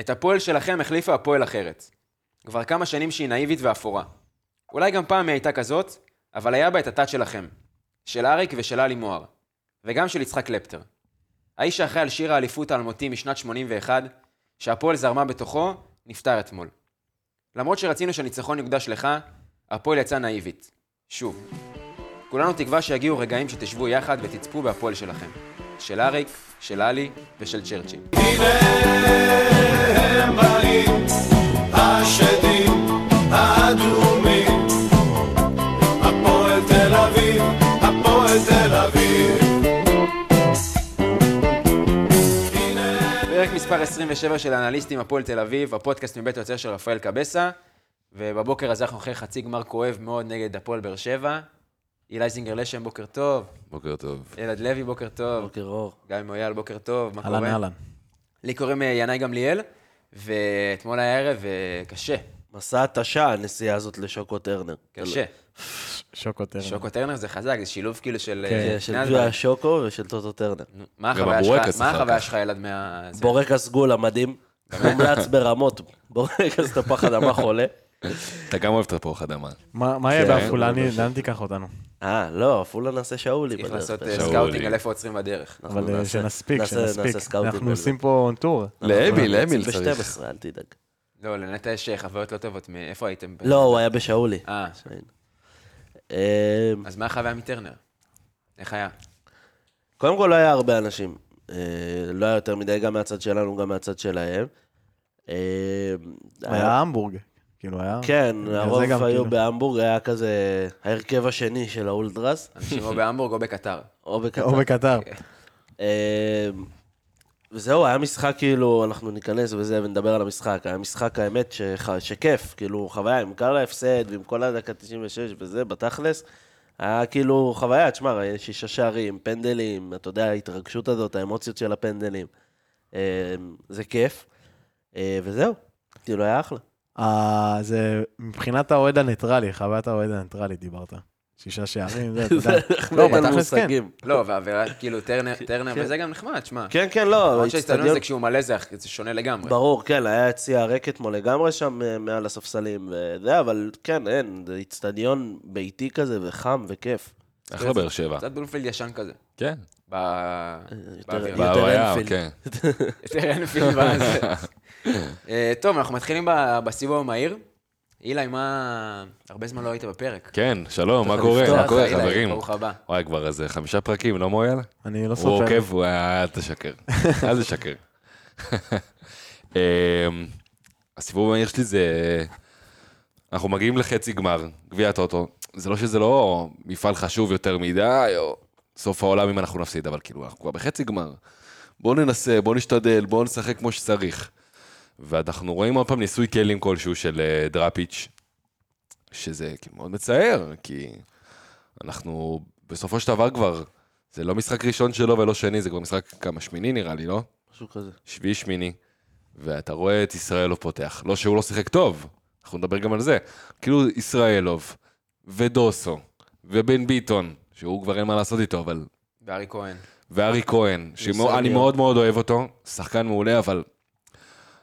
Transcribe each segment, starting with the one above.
את הפועל שלכם החליפה הפועל אחרת. כבר כמה שנים שהיא נאיבית ואפורה. אולי גם פעם היא הייתה כזאת, אבל היה בה את הטאט שלכם. של אריק ושל עלי מוהר. וגם של יצחק קלפטר. האיש שאחראי על שיר האליפות האלמותי משנת 81, שהפועל זרמה בתוכו, נפטר אתמול. למרות שרצינו שהניצחון יוקדש לך, הפועל יצא נאיבית. שוב. כולנו תקווה שיגיעו רגעים שתשבו יחד ותצפו בהפועל שלכם. של אריק, של עלי ושל צ'רצ'יל. הנה הם באים, השדים האדומים. הפועל תל אביב, הפועל תל אביב. פרק מספר 27 של האנליסטים הפועל תל אביב, הפודקאסט מבית היוצר של רפאל קבסה, ובבוקר הזה אנחנו אחרי חצי גמר כואב מאוד נגד הפועל באר שבע. אילי זינגר לשם, בוקר טוב. בוקר טוב. ילד לוי, בוקר טוב. בוקר אור. גיא מויאל, בוקר טוב. מה אהלן, קורה? אהלן. לי קוראים אה, ינאי גמליאל, ואתמול היה ערב אה, קשה, מסע התשה, הנסיעה הזאת לשוקו טרנר. קשה. שוקו טרנר. שוקו טרנר זה חזק, זה שילוב כאילו של... כן, אה, כן, של. גביע השוקו ושל טוטו טרנר. מה החוויה שלך? ילד מה... בורקס גול המדהים, מומלץ ברמות. בורקס תפוח אדמה חולה. אתה גם אוהב תפוח אדמה. מה יהיה כן, בעפולה? לאן תיקח אותנו? אה, לא, עפולה נעשה שאולי צריך בדרך. לעשות אה. scouting על איפה עוצרים בדרך. אבל אה, שנספיק, שנספיק. אנחנו. עושים פה tour. לאמיל, לאמיל יוצאים צריך. ב-12, אל תדאג. לא, לנטע יש אה, חוויות לא טובות. מאיפה הייתם? לא, הוא היה בשאולי. אה, אה, אז מה החוויה מטרנר? איך היה? קודם כל לא היה הרבה אנשים. לא היה יותר מדי, גם מהצד שלנו, גם מהצד שלהם. היה המבורג. כאילו, היה... כן, הרוב גם, היו כאילו. בהמבורג, היה כזה ההרכב השני של האולטרס, אנשים או בהמבורג או בקטר. או בקטר. או בקטר. אה, וזהו, היה משחק כאילו, אנחנו ניכנס וזה ונדבר על המשחק. היה משחק, האמת, שח- שכיף, כאילו, חוויה, עם קהל ההפסד ועם כל הדקה 96 וזה, בתכלס. היה כאילו חוויה, תשמע, שישה שערים, פנדלים, אתה יודע, ההתרגשות הזאת, האמוציות של הפנדלים. אה, זה כיף. אה, וזהו, כאילו, היה אחלה. אה, זה מבחינת האוהד הניטרלי, חוויית האוהד הניטרלי דיברת. שישה שערים, זה, אתה יודע. לא, אין בתכלס כן. לא, והאווירה, כאילו, טרנר, טרנר, כן. וזה גם נחמד, שמע. כן, כן, לא, למרות שהאיצטדיון האיצטדיון- הזה כשהוא מלא זה שונה לגמרי. ברור, כן, היה יציע ריק אתמול לגמרי שם אה, מעל הספסלים וזה, אבל כן, אין, זה איצטדיון ביתי כזה וחם וכיף. אחלה באר שבע. קצת בלומפילד ישן כזה. כן. ב... יותר- באווירה. יותר אנפילד. כן. יותר אנפילד. אה, טוב, אנחנו מתחילים בסיבוב המהיר. אילי, מה... הרבה זמן לא היית בפרק. כן, שלום, מה קורה? מה קורה, חברים? ברוך הבא. וואי, כבר איזה חמישה פרקים, לא מויאל? אני לא הוא סופר. עוקב, הוא היה... אל תשקר. אל תשקר. אמ, הסיבוב המהיר שלי זה... אנחנו מגיעים לחצי גמר, גביע הטוטו. זה לא שזה לא מפעל חשוב יותר מדי, או סוף העולם אם אנחנו נפסיד, אבל כאילו, אנחנו כבר בחצי גמר. בואו ננסה, בואו נשתדל, בואו נשחק כמו שצריך. ואנחנו רואים עוד פעם ניסוי כלים כלשהו של אה, דראפיץ', שזה כאילו מאוד מצער, כי אנחנו בסופו של דבר כבר, זה לא משחק ראשון שלו ולא שני, זה כבר משחק כמה שמיני נראה לי, לא? משהו כזה. שביעי שמיני, ואתה רואה את ישראלוב פותח. לא שהוא לא שיחק טוב, אנחנו נדבר גם על זה. כאילו ישראלוב, ודוסו, ובן ביטון, שהוא כבר אין מה לעשות איתו, אבל... וארי כהן. וארי כהן, שאני. מאוד מאוד אוהב אותו, שחקן מעולה, אבל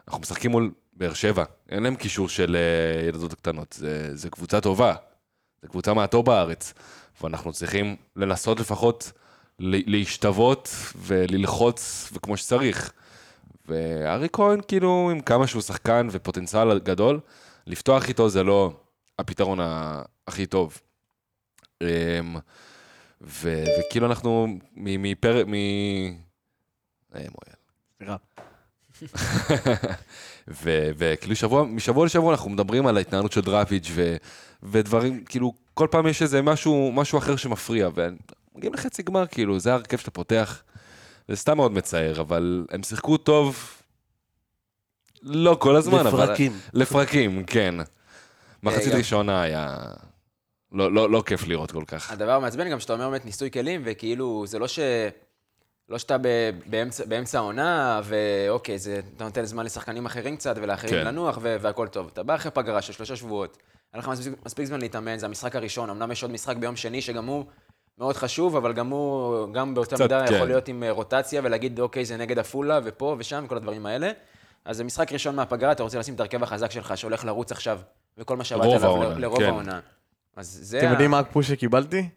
אנחנו משחקים מול באר שבע, אין להם קישור של אה, ילדות קטנות, זה, זה קבוצה טובה, זה קבוצה מהטוב בארץ, ואנחנו צריכים לנסות לפחות להשתוות וללחוץ וכמו שצריך. וארי כהן, כאילו, עם כמה שהוא שחקן ופוטנציאל גדול, לפתוח איתו זה לא הפתרון הכי טוב. אמ, וכאילו אנחנו מפרק, מ... אה, מויאל. סליחה. וכאילו שבוע, משבוע לשבוע אנחנו מדברים על ההתנהלות של דראפיץ' ו- ודברים, כאילו, כל פעם יש איזה משהו, משהו אחר שמפריע, ומגיעים לחצי גמר, כאילו, זה ההרכב שאתה פותח, זה סתם מאוד מצער, אבל הם שיחקו טוב, לא כל הזמן, אבל... לפרקים. לפרקים, כן. מחצית גם- ראשונה היה... לא, לא, לא כיף לראות כל כך. הדבר המעצבן גם שאתה אומר באמת ניסוי כלים, וכאילו, זה לא ש... לא שאתה ב- באמצע, באמצע העונה, ואוקיי, זה, אתה נותן זמן לשחקנים אחרים קצת, ולאחרים כן. לנוח, ו- והכל טוב. אתה בא אחרי פגרה של שלושה שבועות, היה לך מספיק, מספיק זמן להתאמן, זה המשחק הראשון, אמנם יש עוד משחק ביום שני, שגם הוא מאוד חשוב, אבל גם הוא, גם באותה קצת, מידה כן. יכול להיות עם אה, רוטציה, ולהגיד, אוקיי, זה נגד עפולה, ופה ושם, וכל הדברים האלה. אז זה משחק ראשון מהפגרה, אתה רוצה לשים את ההרכב החזק שלך, שהולך לרוץ עכשיו, וכל מה שעבדת עליו לרוב כן. העונה. אז זה... אתם ה- יודעים מה הפוש שקיבלתי?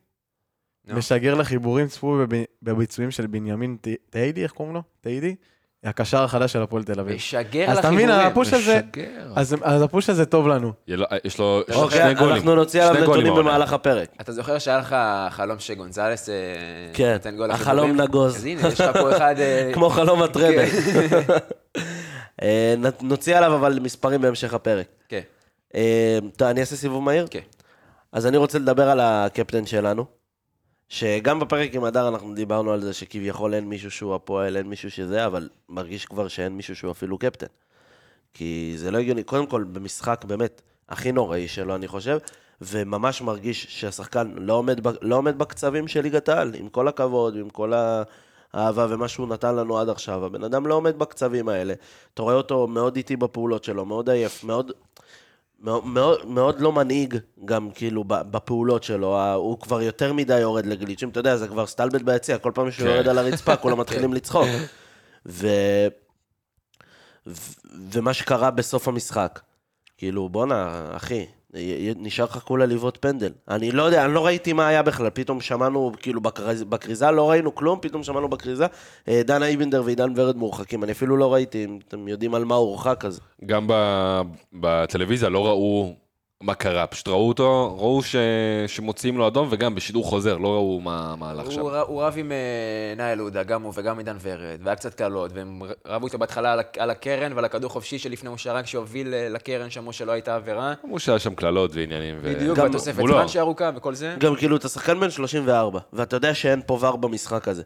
נו. משגר לחיבורים צפו בב- בביצועים של בנימין טיידי, איך קוראים לו? טיידי? הקשר החדש של הפועל תל אביב. משגר אז אתה מבין, לחיבורים. הפוש הזה, משגר. אז אז הפוש הזה טוב לנו. לו- יש לו אוקיי, שני גולים. אנחנו נוציא עליו נתונים. במהלך הפרק. אתה זוכר שהיה לך חלום שגונזלס אה, כן, נותן גול החלום לחיבורים? נגוז. אז הנה, יש לך פה אחד... אה, כמו חלום הטראבל. כן. אה, נוציא עליו אבל מספרים בהמשך הפרק. כן, אה, טוב, אני אעשה סיבוב מהיר? כן. אז אני רוצה לדבר על הקפטן שלנו, שגם בפרק עם הדר אנחנו דיברנו על זה שכביכול אין מישהו שהוא הפועל, אין מישהו שזה, אבל מרגיש כבר שאין מישהו שהוא אפילו קפטן. כי זה לא הגיוני, קודם כל במשחק באמת הכי נוראי שלו, אני חושב, וממש מרגיש שהשחקן לא עומד, ב- לא עומד בקצבים של ליגת העל, עם כל הכבוד, עם כל האהבה ומה שהוא נתן לנו עד עכשיו. הבן אדם לא עומד בקצבים האלה. אתה רואה אותו מאוד איטי בפעולות שלו, מאוד עייף, מאוד... מאוד, מאוד, לא מנהיג גם כאילו בפעולות שלו, הוא כבר יותר מדי יורד לגליצ'ים, אתה יודע, זה כבר סטלבט ביציע, כל פעם שהוא כן. יורד על הרצפה, כולם מתחילים לצחוק. ו... ו... ומה שקרה בסוף המשחק, כאילו, בואנה, אחי, נשאר לך כולה לבעוט פנדל. אני לא יודע, אני לא ראיתי מה היה בכלל, פתאום שמענו, כאילו, בכריז- בכריזה לא ראינו כלום, פתאום שמענו בכריזה, אה, דנה איבנדר ועידן ורד מורחקים, אני אפילו לא ראיתי, אם אתם יודעים על מה הורחק אז. גם בטלוויזיה לא ראו מה קרה, פשוט ראו אותו, ראו ש... שמוציאים לו אדום, וגם בשידור חוזר, לא ראו מה מה הלך שם. הוא ר- הוא רב עם אה, נאיל עודה, גם הוא וגם עידן ורד, והיה קצת קלות, והם רבו איתו בהתחלה על על הקרן ועל הכדור חופשי שלפני הוא שרק שהוביל אה, לקרן שם שלא הייתה עבירה. אמרו שהיה שם קללות ועניינים. ו- בדיוק, גם בתוספת מולו. זמן שארוכה וכל זה. גם כאילו, אתה שחקן בן 34, ואתה יודע שאין פה ור במשחק הזה.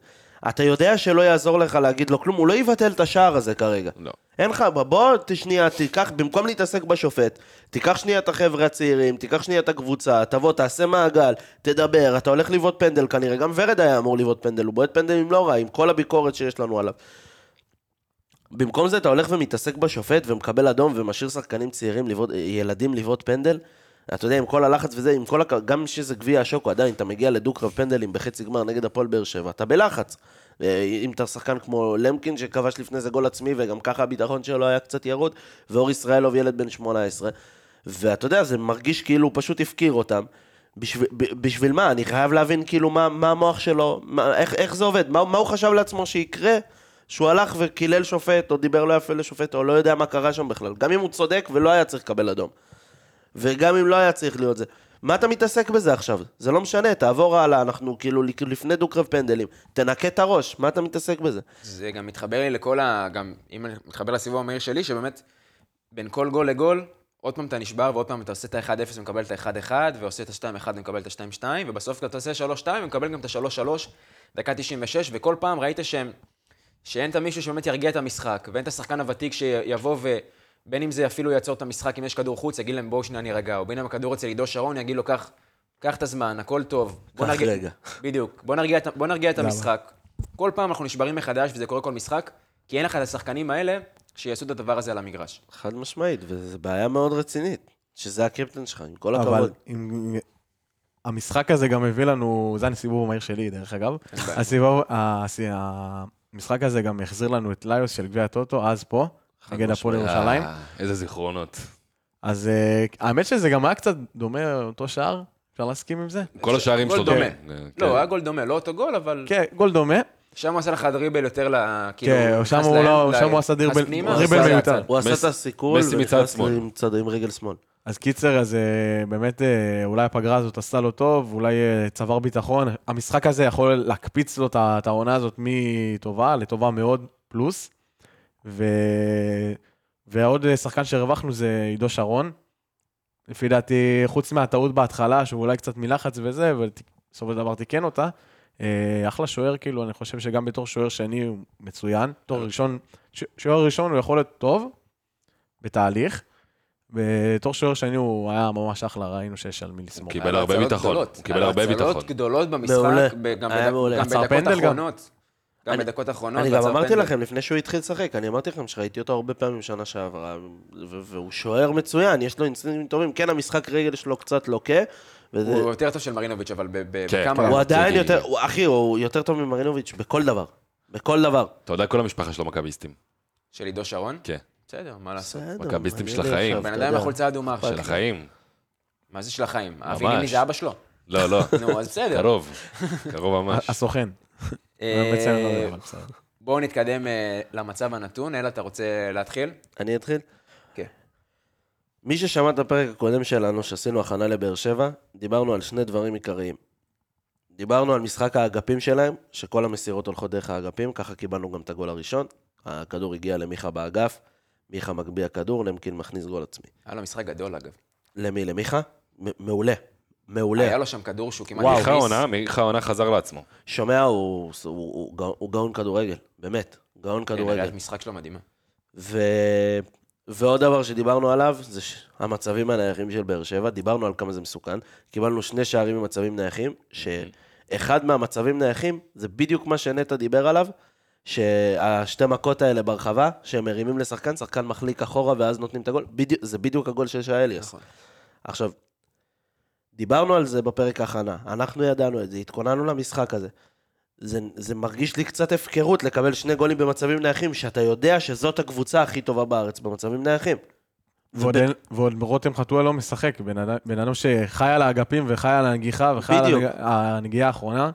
אתה יודע שלא יעזור לך להגיד לו כלום, הוא לא יבטל את השער הזה כרגע. לא. אין לך, בוא שנייה, תיקח, במקום להתעסק בשופט, תיקח שנייה את החבר'ה הצעירים, תיקח שנייה את הקבוצה, תבוא, תעשה מעגל, תדבר, אתה הולך לבעוט פנדל כנראה, גם ורד היה אמור לבעוט פנדל, הוא בועט פנדלים לא רע, עם כל הביקורת שיש לנו עליו. במקום זה אתה הולך ומתעסק בשופט ומקבל אדום ומשאיר שחקנים צעירים, לבעוט, ילדים לבעוט פנדל. אתה יודע, עם כל הלחץ וזה, עם כל הכ... גם שזה גביע השוקו, עדיין, אתה מגיע לדו-קרב פנדלים בחצי גמר נגד הפועל באר שבע, אתה בלחץ. אה, אם אתה שחקן כמו למקין, שכבש לפני זה גול עצמי, וגם ככה הביטחון שלו היה קצת ירוד, ואור ישראלוב ילד בן 18, ואתה יודע, זה מרגיש כאילו הוא פשוט הפקיר אותם. בשביל, בשביל מה? אני חייב להבין כאילו מה, מה המוח שלו, מה, איך, איך זה עובד, מה, מה הוא חשב לעצמו שיקרה שהוא הלך וקילל שופט, או דיבר לא יפה לשופט, או לא יודע מה קרה שם בכלל. גם אם הוא צודק ולא היה צריך לקבל אדום. וגם אם לא היה צריך להיות זה. מה אתה מתעסק בזה עכשיו? זה לא משנה, תעבור הלאה, אנחנו כאילו לפני דו-קרב פנדלים. תנקה את הראש, מה אתה מתעסק בזה? זה גם מתחבר לי לכל ה... גם אם אני מתחבר לסיבוב המהיר שלי, שבאמת בין כל גול לגול, עוד פעם אתה נשבר ועוד פעם אתה עושה את ה-1-0 ומקבל את ה-1-1, ועושה את ה-2-1 ומקבל את ה-2-2, ובסוף אתה עושה 3-2 ומקבל גם את ה-3-3, דקה 96, וכל פעם ראית שהם, שאין את המישהו שבאמת ירגיע את המשחק, ואין את השחקן הוותיק שיבוא ו... בין אם זה אפילו יעצור את המשחק, אם יש כדור חוץ, יגיד להם בואו שנייה נירגע, או בין אם הכדור אצל עידו שרון, יגיד לו קח, קח את הזמן, הכל טוב. קח נרגיע- רגע. בדיוק. בוא נרגיע, את- בוא נרגיע את המשחק. כל פעם אנחנו נשברים מחדש, וזה קורה כל משחק, כי אין לך את השחקנים האלה שיעשו את הדבר הזה על המגרש. חד משמעית, וזו בעיה מאוד רצינית, שזה הקפטן שלך, עם כל אבל הכבוד. אם... המשחק הזה גם הביא לנו, זה הסיבוב המהיר שלי, דרך אגב. הסיבוב, הס- המשחק הזה גם החזיר לנו את ליוס של גביע הטוטו, אז פה, נגד הפועל ירושלים. אה, איזה זיכרונות. אז אה, האמת שזה גם היה קצת דומה אותו שער, אפשר להסכים עם זה? כל השערים שלו דומה. דומים. לא, היה גול דומה, לא אותו גול, אבל כן, גול דומה. שם הוא עשה לך דריבל יותר ל... כאילו, כן, שם הוא לא- שם הוא עשה דריבל- מיותר. הוא עשה את הסיכול, ונכנס. עם צד עם רגל שמאל. אז קיצר, אז אה, באמת, אולי הפגרה הזאת עשתה לו טוב, אולי צבר ביטחון. המשחק הזה יכול להקפיץ לו את העונה הזאת מטובה לטובה מאוד, פלוס. ו... ועוד אה, שחקן שהרווחנו זה עידו שרון. לפי דעתי, חוץ מהטעות בהתחלה, שהוא אולי קצת מלחץ וזה, ובסופו של דבר תיקן אותה. אה, אחלה שוער, כאילו, אני חושב שגם בתור שוער שני הוא מצוין. תור ראשון, ש- שוער ראשון הוא יכול להיות טוב, בתהליך. בתור שוער שני הוא היה ממש אחלה, ראינו שיש על מי לסמוך. קיבל היה לו הרבה הצלות ביטחון. הוא קיבל הרבה הצלות ביטחון. גדולות במשחק, גם בדקות. אחרונות. גם אני- בדקות האחרונות. אני גם אמרתי פנדל. לכם, לפני שהוא התחיל לשחק, אני אמרתי לכם שראיתי אותו הרבה פעמים שנה שעברה, והוא שוער מצוין, יש לו אינסטינקטים טובים. כן, המשחק רגל שלו קצת לוקה, וזה- הוא יותר טוב של מרינוביץ', אבל ב- ב- כן, בכמה... כן. הוא עדיין יותר, הוא- אחי, הוא יותר טוב ממרינוביץ' בכל דבר. בכל דבר. אתה יודע, כל המשפחה שלו מכביסטים. של עידו שרון? כן. בסדר, מה לעשות? מכביסטים של החיים. בן אדם עם. החולצה האדומה של עכשיו. החיים. מה זה של החיים? האבינימי זה אבא שלו. לא, לא. נו, אז בסדר. קרוב. קרוב ממש. הסוכן. אה, לא. בואו נתקדם אה, למצב הנתון. אלא, אתה רוצה להתחיל? אני אתחיל? כן. מי ששמע את הפרק הקודם שלנו, שעשינו הכנה לבאר שבע, דיברנו על שני דברים עיקריים. דיברנו על משחק האגפים שלהם, שכל המסירות הולכות דרך האגפים, ככה קיבלנו גם את הגול הראשון. הכדור הגיע למיכה באגף, מיכה מגביה כדור, למקין מכניס גול עצמי. היה לו משחק גדול, אגב. למי? למיכה? מ- מעולה. מעולה. היה לו שם כדור שהוא כמעט מיכה. העונה, מיכה העונה חזר לעצמו. שומע, הוא, הוא, הוא, גאון- הוא גאון כדורגל, באמת. גאון כן, כדורגל. הראיית משחק שלו מדהימה. ו... ועוד דבר שדיברנו עליו, זה ש... המצבים הנייחים של באר שבע, דיברנו על כמה זה מסוכן. קיבלנו שני שערים ממצבים נייחים, שאחד מהמצבים נייחים, זה בדיוק מה שנטע דיבר עליו, שהשתי מכות האלה ברחבה, שהם מרימים לשחקן, שחקן מחליק אחורה ואז נותנים את הגול, בדיוק, זה בדיוק הגול של שי אליאס. נכון. עכשיו, דיברנו על זה בפרק ההכנה, אנחנו ידענו את זה, התכוננו למשחק הזה. זה, זה מרגיש לי קצת הפקרות לקבל שני גולים במצבים נייחים, שאתה יודע שזאת הקבוצה הכי טובה בארץ במצבים נייחים. ועוד אין- ועוד רותם חתואל לא משחק, בן אדם- בן אדם שחי על האגפים וחי על הנגיחה וחי על בדיוק. הנג- הנגיעה האחרונה.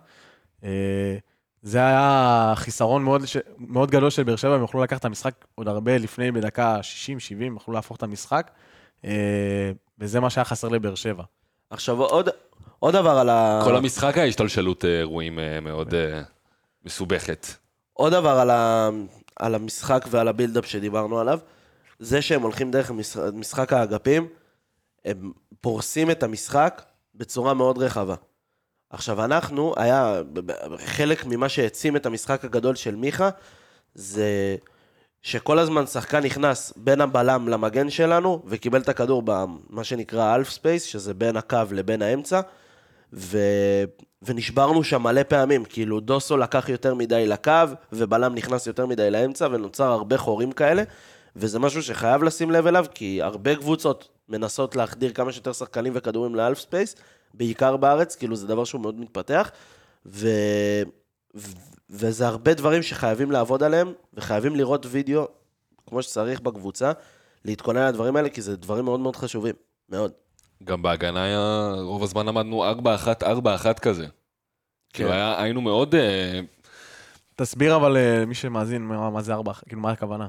אה, זה היה חיסרון מאוד, מאוד גדול של באר שבע, הם יכלו לקחת את המשחק עוד הרבה לפני, בדקה 60-70, יכלו להפוך את המשחק, אה, וזה מה שהיה חסר לבאר שבע. עכשיו, עוד, עוד דבר על ה... כל המשחק היה השתלשלות אה, אירועים אה, מאוד אה, מסובכת. עוד דבר על, ה... על המשחק ועל ה build-up שדיברנו עליו, זה שהם הולכים דרך משחק, משחק האגפים, הם פורסים את המשחק בצורה מאוד רחבה. עכשיו, אנחנו, היה, חלק ממה שהעצים את המשחק הגדול של מיכה, זה שכל הזמן שחקן נכנס בין הבלם למגן שלנו, וקיבל את הכדור במה שנקרא half space, שזה בין הקו לבין האמצע, ו... ונשברנו שם מלא פעמים, כאילו דוסו לקח יותר מדי לקו, ובלם נכנס יותר מדי לאמצע, ונוצר הרבה חורים כאלה, וזה משהו שחייב לשים לב אליו, כי הרבה קבוצות מנסות להחדיר כמה שיותר שחקנים וכדורים ל half space, בעיקר בארץ, כאילו זה דבר שהוא מאוד מתפתח, ו... ו... וזה הרבה דברים שחייבים לעבוד עליהם, וחייבים לראות וידאו כמו שצריך בקבוצה, להתכונן לדברים האלה, כי זה דברים מאוד מאוד חשובים, מאוד. גם בהגנה היה, רוב הזמן עמדנו 4-1, 4-1 כזה. כאילו היה- היינו מאוד... אה, תסביר אבל אה, למי שמאזין מה מה זה ארבע, כאילו מה הכוונה.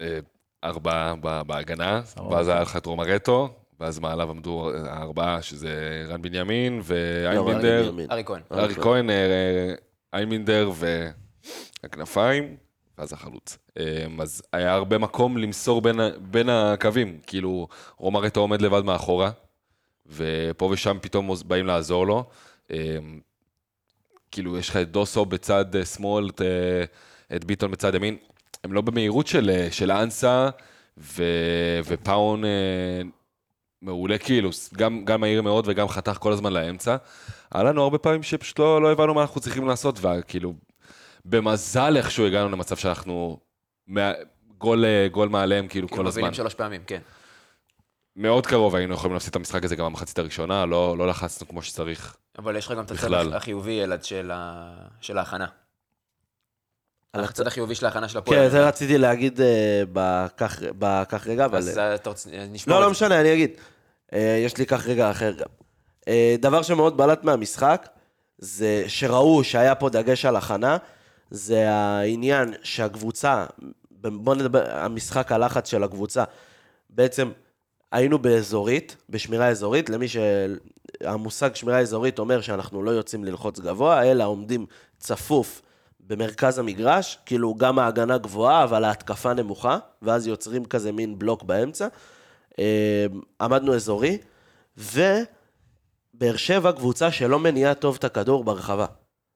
אה, ארבעה בהגנה. ואז היה לך את רומרטו, ואז מעליו עמדו הארבעה, שזה רן בנימין לא, ואיינבינדר. ארי כהן. ארי כהן, איינבינדר והכנפיים, ואז החלוץ. אה, אז היה הרבה מקום למסור בין, בין הקווים, כאילו רומרטו עומד לבד מאחורה, ופה ושם פתאום באים לעזור לו. אה, כאילו, יש לך את דוסו בצד אה, שמאל, את, אה, את ביטון בצד ימין. הם לא במהירות של, אה, של אנסה, ו, ופאון מעולה, כאילו, גם, גם מהיר מאוד וגם חתך כל הזמן לאמצע. היה לנו הרבה פעמים שפשוט לא, לא הבנו מה אנחנו צריכים לעשות, וכאילו, במזל איכשהו הגענו למצב שאנחנו מה, גול, אה, גול מעליהם, כאילו, כאילו כל הזמן. מובילים שלוש פעמים, כן. מאוד קרוב היינו יכולים להפסיד את המשחק הזה גם במחצית הראשונה, לא, לא לחצנו כמו שצריך. אבל יש לך גם את הצד. החיובי, אלעד, של ה- של ההכנה. על הצד החיובי של ההכנה של הפועל. כן, זה רציתי להגיד אה, בכך רגע, אבל... אז אה, אתה רוצה, נשמור לא, לא. משנה, אני אגיד. יש לי כך רגע אחר גם. אה, דבר שמאוד בלט מהמשחק, זה שראו שהיה פה דגש על הכנה, זה העניין שהקבוצה, בוא נדבר, המשחק הלחץ של הקבוצה, בעצם היינו באזורית, בשמירה אזורית, למי שהמושג שמירה אזורית אומר שאנחנו לא יוצאים ללחוץ גבוה, אלא עומדים צפוף במרכז המגרש, כאילו גם ההגנה גבוהה, אבל ההתקפה נמוכה, ואז יוצרים כזה מין בלוק באמצע. אה, עמדנו אזורי, ובאר שבע קבוצה שלא מניעה טוב את הכדור ברחבה.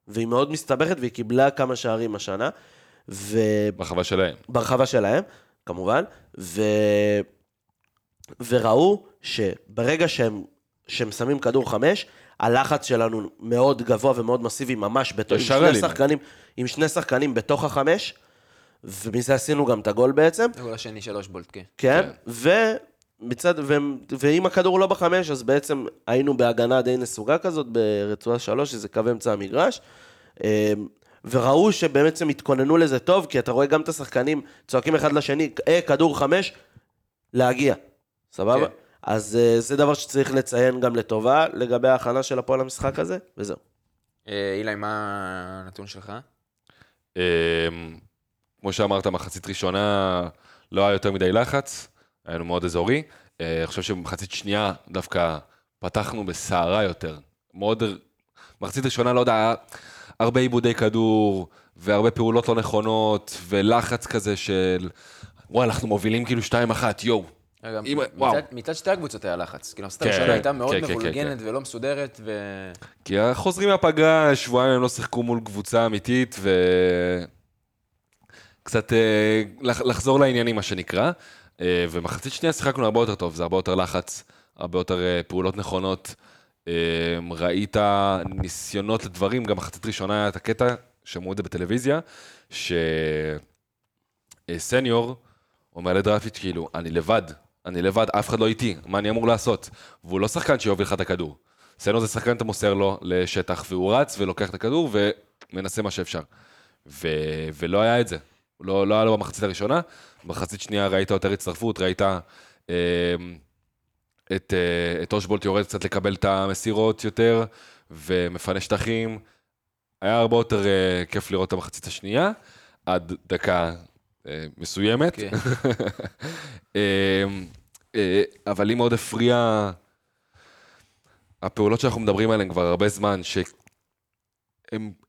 והיא מאוד מסתבכת והיא קיבלה כמה שערים השנה, וברחבה ברחבה שלהם. שלהם, כמובן, ו... וראו שברגע שהם, שהם שמים כדור חמש, הלחץ שלנו מאוד גבוה ומאוד מסיבי, ממש בתוך, עם שני. שחקנים, עם שני שחקנים בתוך החמש, ומזה עשינו גם את הגול בעצם. הגול השני של אושבולט, כן. כן, ומצד, ו, ואם הכדור לא בחמש, אז בעצם היינו בהגנה די נסוגה כזאת ברצועה שלוש, שזה קו אמצע המגרש. אה, וראו שבעצם התכוננו לזה טוב, כי אתה רואה גם את השחקנים צועקים אחד לשני, אה, כדור חמש, להגיע. סבבה? כן. אז אה, זה דבר שצריך לציין גם לטובה לגבי ההכנה של הפועל למשחק הזה, וזהו. אה, אילי, מה הנתון שלך? אמ, כמו שאמרת, מחצית ראשונה לא היה יותר מדי לחץ, היינו מאוד אזורי. אה, אני חושב שבמחצית שנייה דווקא פתחנו בסערה יותר. מאוד... מחצית ראשונה, לא יודע, הרבה עיבודי כדור, והרבה פעולות לא נכונות, ולחץ כזה של... וואי, אנחנו מובילים כאילו 2-1, יואו. אם- מצד-. מצד שתי הקבוצות היה לחץ. כאילו, הסטאר כן, שלנו הייתה כן, מאוד כן, כן, מבולגנת ולא מסודרת, ו... כי חוזרים מהפגרה, שבועיים הם לא שיחקו מול קבוצה אמיתית, ו... קצת אה, לח- לחזור לעניינים, מה שנקרא. אה, ומחצית שנייה שיחקנו הרבה יותר טוב, זה הרבה יותר לחץ, הרבה יותר אה, פעולות נכונות. אה, ראית ניסיונות לדברים, גם מחצית ראשונה היה את הקטע, שמעו את זה בטלוויזיה, שסניור אומר לדרפיץ' כאילו, אני לבד, אני לבד, אף אחד לא איתי, מה אני אמור לעשות? והוא לא שחקן שיוביל לך את הכדור. סניור זה שחקן, אתה מוסר לו לשטח, והוא רץ ולוקח את הכדור ומנסה מה שאפשר. ו... ולא היה את זה. לא, לא היה לו במחצית הראשונה, במחצית שנייה ראית יותר הצטרפות, ראית אה, את, אה, את אושבולט יורד קצת לקבל את המסירות יותר, ומפנה שטחים. היה הרבה יותר אה, כיף לראות את המחצית השנייה, עד דקה אה, מסוימת. כן. אה, אה, אבל לי מאוד הפריע הפעולות שאנחנו מדברים עליהן כבר הרבה זמן,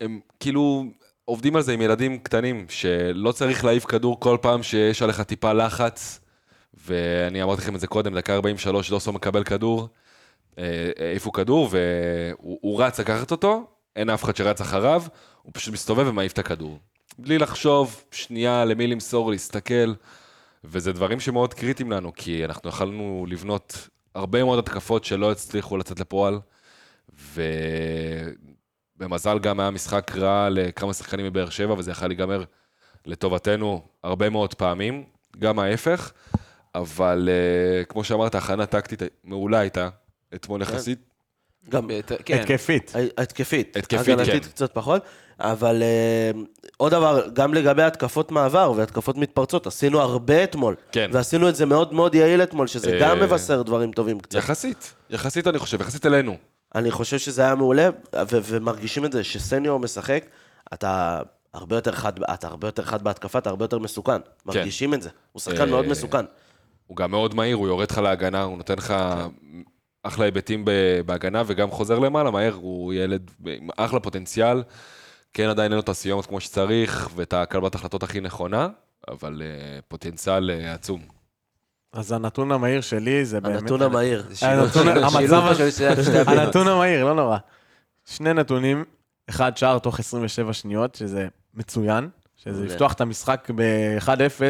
הם כאילו עובדים על זה עם ילדים קטנים, שלא צריך להעיף כדור כל פעם שיש עליך טיפה לחץ, ואני אמרתי לכם את זה קודם, דקה 43, דוסו מקבל כדור, אה, העיפו כדור, והוא הוא רץ לקחת אותו, אין אף אחד שרץ אחריו, הוא פשוט מסתובב ומעיף את הכדור. בלי לחשוב, שנייה, למי למסור, להסתכל, וזה דברים שמאוד קריטיים לנו, כי אנחנו יכולנו לבנות הרבה מאוד התקפות שלא הצליחו לצאת לפועל, ובמזל גם היה משחק רע לכמה שחקנים מבאר שבע, וזה יכול להיגמר לטובתנו הרבה מאוד פעמים, גם ההפך, אבל uh, כמו שאמרת, הכנה טקטית מעולה הייתה, אתמול יחסית. גם בת- כן, התקפית. התקפית. התקפית, הגנתית כן. קצת פחות. אבל אה, עוד דבר, גם לגבי התקפות מעבר והתקפות מתפרצות, עשינו הרבה אתמול. כן. ועשינו את זה מאוד מאוד יעיל אתמול, שזה אה, גם מבשר דברים טובים קצת. יחסית, יחסית אני חושב, יחסית אלינו. אני חושב שזה היה מעולה, ו- ומרגישים את זה, שסניור משחק, אתה הרבה יותר חד, אתה הרבה יותר חד בהתקפה, אתה הרבה יותר מסוכן. מרגישים את זה. הוא שחקן אה, מאוד מסוכן. הוא גם מאוד מהיר, הוא יורד לך להגנה, הוא נותן לך אחלה היבטים בהגנה, וגם חוזר למעלה מהר, הוא ילד עם אחלה פוטנציאל. כן, עדיין אין לו את הסיומת כמו שצריך, ואת הקלבת החלטות הכי נכונה, אבל uh, פוטנציאל uh, עצום. אז הנתון המהיר שלי זה באמת... הנתון המהיר. שילוב- הנתון- המהיר, לא נורא. שני נתונים, אחד שער תוך 27 שניות, שזה מצוין, שזה. לפתוח את המשחק ב-1-0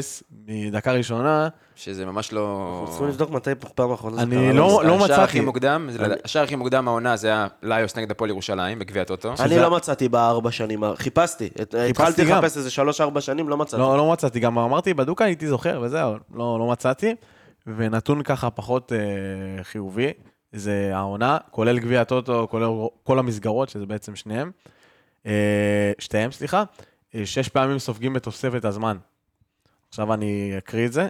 מדקה ראשונה, שזה ממש לא... אנחנו צריכים לבדוק מתי פעם אחרונה זה אני קרה. לא- במשחק. לא השער הכי מצאתי. מוקדם, השער הכי מוקדם העונה זה היה ליוס נגד הפועל ירושלים בגביע הטוטו. אני לא מצאתי בארבע שנים, חיפשתי. התחלתי. לחפש איזה שלוש-ארבע שנים, לא מצאתי. לא, לא מצאתי, גם אמרתי בדוקה הייתי זוכר וזהו, לא, לא מצאתי. ונתון ככה פחות אה, חיובי, זה העונה, כולל גביע הטוטו, כולל כל המסגרות, שזה בעצם שניהם. אה, שתיהם, סליחה. אה, שש פעמים סופגים בתוספת הזמן. עכשיו אני אקריא את זה.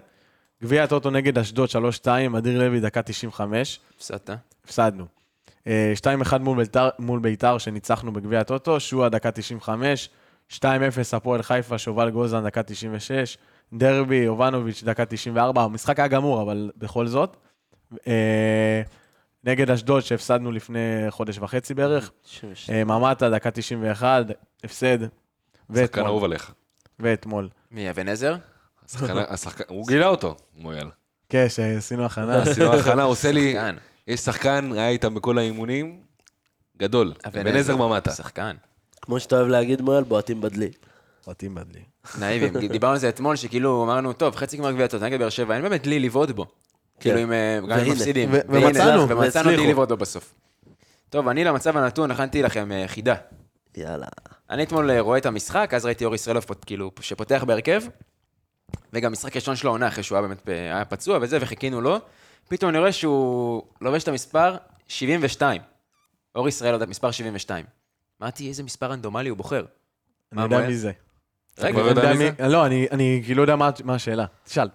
גביע הטוטו נגד אשדוד 3-2, אדיר לוי דקה 95, הפסדת. הפסדנו. אה, 2-1 מול ביתר, מול ביתר שניצחנו בגביע הטוטו, שועה דקה 95, 2-0 הפועל חיפה, שובל גוזן דקה 96, דרבי, יובנוביץ' דקה 94, המשחק היה גמור, אבל בכל זאת. אה, נגד אשדוד שהפסדנו לפני חודש וחצי בערך, אה, ממטה דקה 91, הפסד, שחקן. אהוב עליך. ואתמול. מי, אבן עזר? השחקן, הוא גילה אותו, מויאל. כן, שעשינו הכנה. עשינו הכנה, עושה לי. יש שחקן, היה איתם בכל האימונים, גדול. אבן בן עזר ממטה. שחקן. כמו שאתה אוהב להגיד, מואל, בועטים בדלי. אותים בדלי. נאיבים. דיברנו על זה אתמול, שכאילו אמרנו, טוב, חצי גמר גביע הטוטו נגד באר שבע, אין באמת לי לבעוט בו. כאילו, אם, אה, גם אם. מפסידים. ומצאנו. ומצאנו והצליחו. לי לבעוט בו בסוף. טוב, אני למצב הנתון הכנתי לכם אה, חידה. יאללה. אני אתמול אה, רואה את המשחק, אז ראיתי אור ישראלוב, פות- כאילו, שפותח בהרכב, וגם משחק ראשון שלו עונה, אחרי שהוא היה באמת היה פצוע וזה, וחיכינו לו. פתאום אני רואה שהוא לובש את המספר 72. אור ישראלוב, מספר 72. אמרתי, איזה מספר רנדומלי הוא בוחר. אני יודע? מי זה. רגע, כבר יודע מי מי- לא, אני- אני כאילו יודע מה- מה השאלה. תשאל.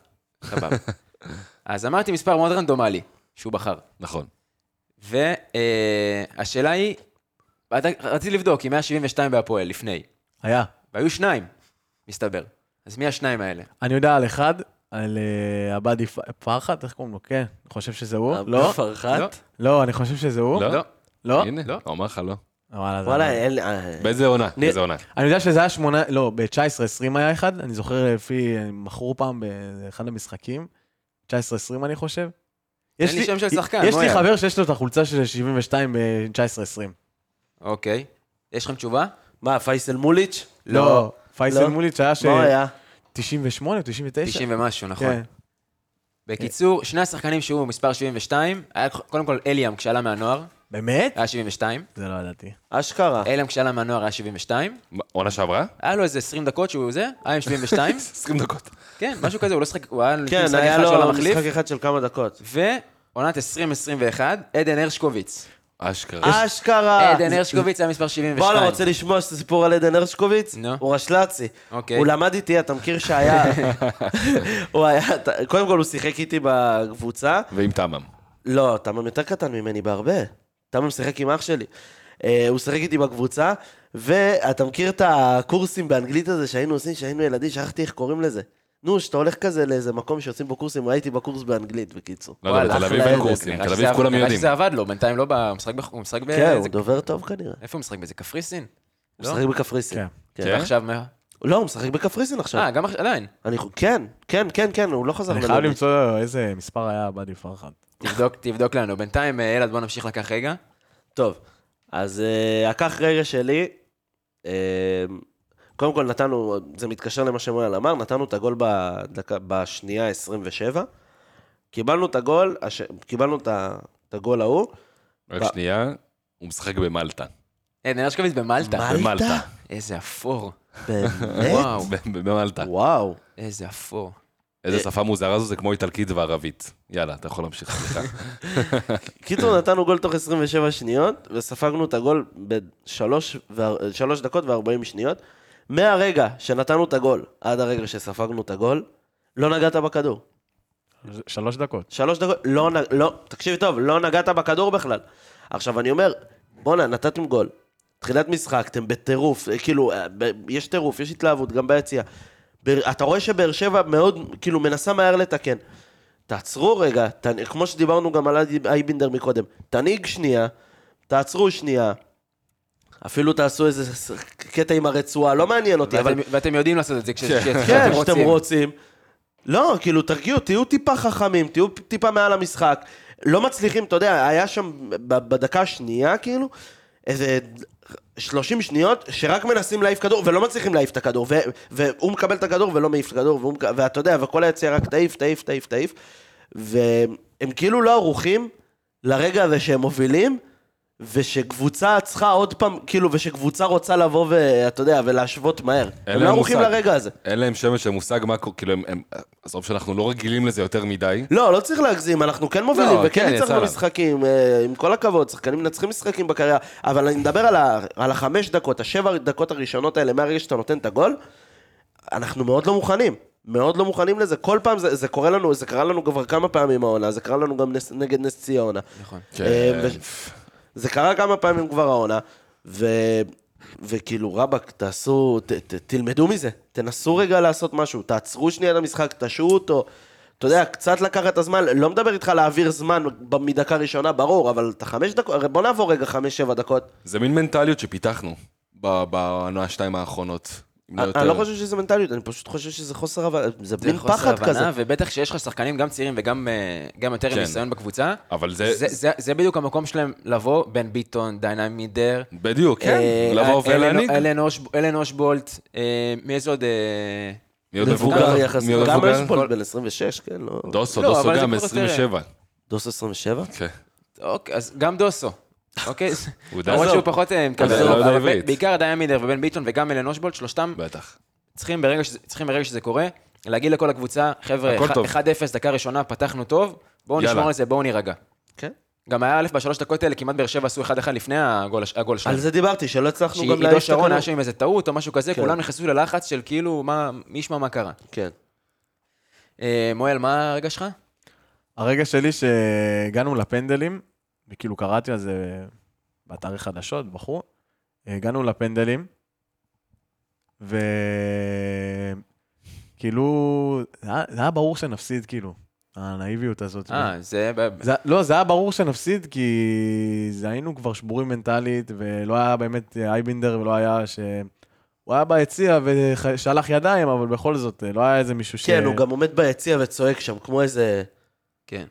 סבבה. אז אמרתי מספר מאוד רנדומלי שהוא בחר. נכון. והשאלה היא, אתה- רציתי לבדוק אם היה 72 בהפועל לפני, היה. והיו שניים, מסתבר. אז מי השניים האלה? אני יודע על אחד, על אה, עבדי פרחת, איך קוראים לו? כן, אני חושב שזה הוא. לא? פרחת? לא. לא, אני חושב שזה הוא. לא? לא. לא? הנה, לא. הוא אמר לך לא. וואלה, זה- וואלה, אין לי... אה, באיזה עונה? ניר- באיזה עונה? אני יודע שזה היה שמונה, לא, ב-19-20 היה אחד, אני זוכר לפי, מכרו פעם באחד המשחקים, 19-20 אני חושב. יש לי שם של שחקן, יש לי יאללה. חבר שיש לו את החולצה של 72 ב-19-20. אוקיי. יש לכם תשובה? מה, פייסל מוליץ'? לא, פייסל לא. מוליץ' היה ש... מה היה? 98 או 99? 90 ומשהו, נכון. כן. בקיצור, שני השחקנים שהוא מספר 72, היה קודם כל אליאם כשעלה מהנוער, באמת? היה 72. זה לא ידעתי. אשכרה. אליאם כשעלה מהנוער היה 72. מה, עונה שעברה? היה לו איזה 20 דקות שהוא זה, היה עם 72. 20 דקות. כן, משהו כזה, הוא לא שיחק, הוא היה לפני כן, משחק היה אחד שהוא לו לא מחליף. משחק אחד של כמה דקות. ועונת 2021, עדן הרשקוביץ. אשכרה. אשכרה! עדן הרשקוביץ היה מספר 72. בואנה, רוצה לשמוע סיפור על עדן הרשקוביץ? נו. הוא רשל"צי. אוקיי. הוא למד איתי, אתה מכיר שהיה... הוא היה... קודם כל, הוא שיחק איתי בקבוצה. ועם תמם. לא, תמם יותר קטן ממני בהרבה. תמם שיחק עם אח שלי. אה, הוא שיחק איתי בקבוצה, ואתה מכיר את הקורסים באנגלית הזה שהיינו עושים, שהיינו ילדים, שכחתי איך קוראים לזה. נו, שאתה הולך כזה לאיזה מקום שעושים בו קורסים, הייתי בקורס באנגלית, בקיצור. לא וואלה, בתל אביב אין. קורסים, נראה תל אביב כולם נראה יודעים. שזה עבד לו, בינתיים לא במשחק, הוא משחק ב... כן, הוא דובר טוב כנראה. איפה הוא משחק בזה? קפריסין? הוא לא? משחק בקפריסין. כן. כן. כן? ועכשיו מה? לא, הוא משחק בקפריסין עכשיו. אה, גם עדיין. אני... כן, כן, כן, כן, הוא לא חזר אני חייב. למצוא איזה מספר היה עבדי פרחת. תבדוק, תבדוק לנו. בינתיים, אה, אלעד, בוא נמשיך לקח רגע. טוב, אז uh, הקח רגע שלי, uh, קודם כל נתנו, זה מתקשר למה שמואל אמר, נתנו את הגול בדקה, בשנייה 27, קיבלנו את הגול, הש... קיבלנו את, הגול ההוא, רק ב- שנייה, הוא משחק במלטה. עדן הרשקוביץ במלטה. מה? במלטה. איזה אפור. באמת? וואו, ב- ב- במלטה. וואו. איזה אפור. איזה שפה מוזרה זו, זה כמו איטלקית וערבית. יאללה, אתה יכול להמשיך, סליחה. קיצור, נתנו גול תוך 27 שניות, וספגנו את הגול בשלוש דקות ו-40 שניות. מהרגע שנתנו את הגול עד הרגע שספגנו את הגול, לא נגעת בכדור. שלוש דקות. שלוש דקות, לא, לא, תקשיב טוב, לא נגעת בכדור בכלל. עכשיו, אני אומר, בואנה, נתתם גול. תחילת משחק, אתם בטירוף, אה, כאילו, אה, יש טירוף, יש התלהבות, גם ביציאה. אתה רואה שבאר שבע מאוד, כאילו, מנסה מהר לתקן. תעצרו רגע, ת, כמו שדיברנו גם על אייב- אייבינדר מקודם, תנהיג שנייה, תעצרו שנייה. אפילו תעשו איזה קטע עם הרצועה, לא מעניין אותי, אבל... ואתם- ואתם יודעים לעשות את זה כש- כשאתם כן, רוצים. רוצים. לא, כאילו, תרגיעו, תהיו טיפה חכמים, תהיו טיפה מעל המשחק. לא מצליחים, אתה יודע, היה שם בדקה השנייה, כאילו, איזה 30 שניות, שרק מנסים להעיף כדור, ולא מצליחים להעיף את הכדור, ו- והוא מקבל את הכדור ולא מעיף את הכדור, ואתה יודע, וכל היציאה רק תעיף, תעיף, תעיף, תעיף, והם כאילו לא ערוכים לרגע הזה שהם מובילים, ושקבוצה צריכה עוד פעם, כאילו, ושקבוצה רוצה לבוא ואתה יודע, ולהשוות מהר. הם לא ערוכים. לרגע הזה. אין להם שמץ של מושג מה קורה, כאילו, הם-. עזוב שאנחנו לא רגילים לזה יותר מדי. לא, לא צריך להגזים, אנחנו כן מובילים, לא, וכן כן, ניצחנו לנו. משחקים, אה, עם כל הכבוד, שחקנים מנצחים משחקים בקריירה, אבל אני מדבר על, ה, על החמש דקות, השבע דקות הראשונות האלה, מהרגע שאתה נותן את הגול, אנחנו מאוד לא מוכנים. מאוד לא מוכנים לזה, כל פעם זה, זה קורה לנו, זה קרה לנו כבר כמה פעמים העונה, זה קרה לנו גם נס, נגד נס ציונה. נכון. כן. אה, ו- זה קרה כמה פעמים כבר העונה, ו... וכאילו רבאק, תעשו, ת, ת, תלמדו מזה, תנסו רגע לעשות משהו, תעצרו שנייה את המשחק, תשעו אותו, אתה יודע, קצת לקחת את הזמן, לא מדבר איתך להעביר זמן מדקה ראשונה, ברור, אבל את החמש דקות, בוא נעבור רגע חמש-שבע דקות. זה מין מנטליות שפיתחנו בעונה השתיים האחרונות. לא אני יותר. אני לא חושב שזה מנטליות, אני פשוט חושב שזה חוסר הבנה, זה מין פחד כזה. ובטח שיש לך שחקנים גם צעירים וגם אה, גם יותר עם כן. ניסיון בקבוצה. אבל זה- זה- זה- זה בדיוק המקום שלהם לבוא, בן ביטון, דיינא מידר. בדיוק, כן. אה, לבוא אלן- ולהנהיג. אלן אוש- אלן אושבולט, אה, מי איזה עוד... אה, מי עוד מבוגר מי עוד גם מבוגר? פה בן 26, כן, לא... דוסו, לא, דוסו זה גם, כבר יותר- 27. דוס 27? כן. אוקיי, אז גם דוסו. אוקיי? למרות. שהוא פחות אה, מקבל, עזוב, לא. בעיקר דיינא מידר ובן ביטון וגם אלן אושבולט, שלושתם. צריכים ברגע שזה- צריכים ברגע שזה קורה, להגיד לכל הקבוצה, חבר'ה, הכל טוב. 1-0, דקה ראשונה, פתחנו טוב, בואו. נשמור על זה, בואו נירגע. כן. גם היה א' בשלוש דקות האלה, כמעט באר שבע עשו 1-1 לפני הגול שלהם. על זה דיברתי, שלא הצלחנו גם שעידו להעיף את שרון. היה שם עם איזה טעות או משהו כזה, כן. כולם נכנסו ללחץ של כאילו, מה, מי ישמע מה קרה. כן. אה, מואל, מה הרגע שלך? הרגע שלי שהגענו לפנדלים, וכאילו קראתי על זה באתרי חדשות, בחור, הגענו לפנדלים, וכאילו, זה היה- זה היה ברור שנפסיד, כאילו, הנאיביות הזאת. אה, זה... ב- זה, לא, זה היה ברור שנפסיד, כי זה היינו כבר שבורים מנטלית, ולא היה באמת אייבינדר, ולא היה ש... הוא היה ביציע ושלח ידיים, אבל בכל זאת, אה, לא היה איזה מישהו ש... כן, הוא גם עומד ביציע וצועק שם, כמו איזה... כן,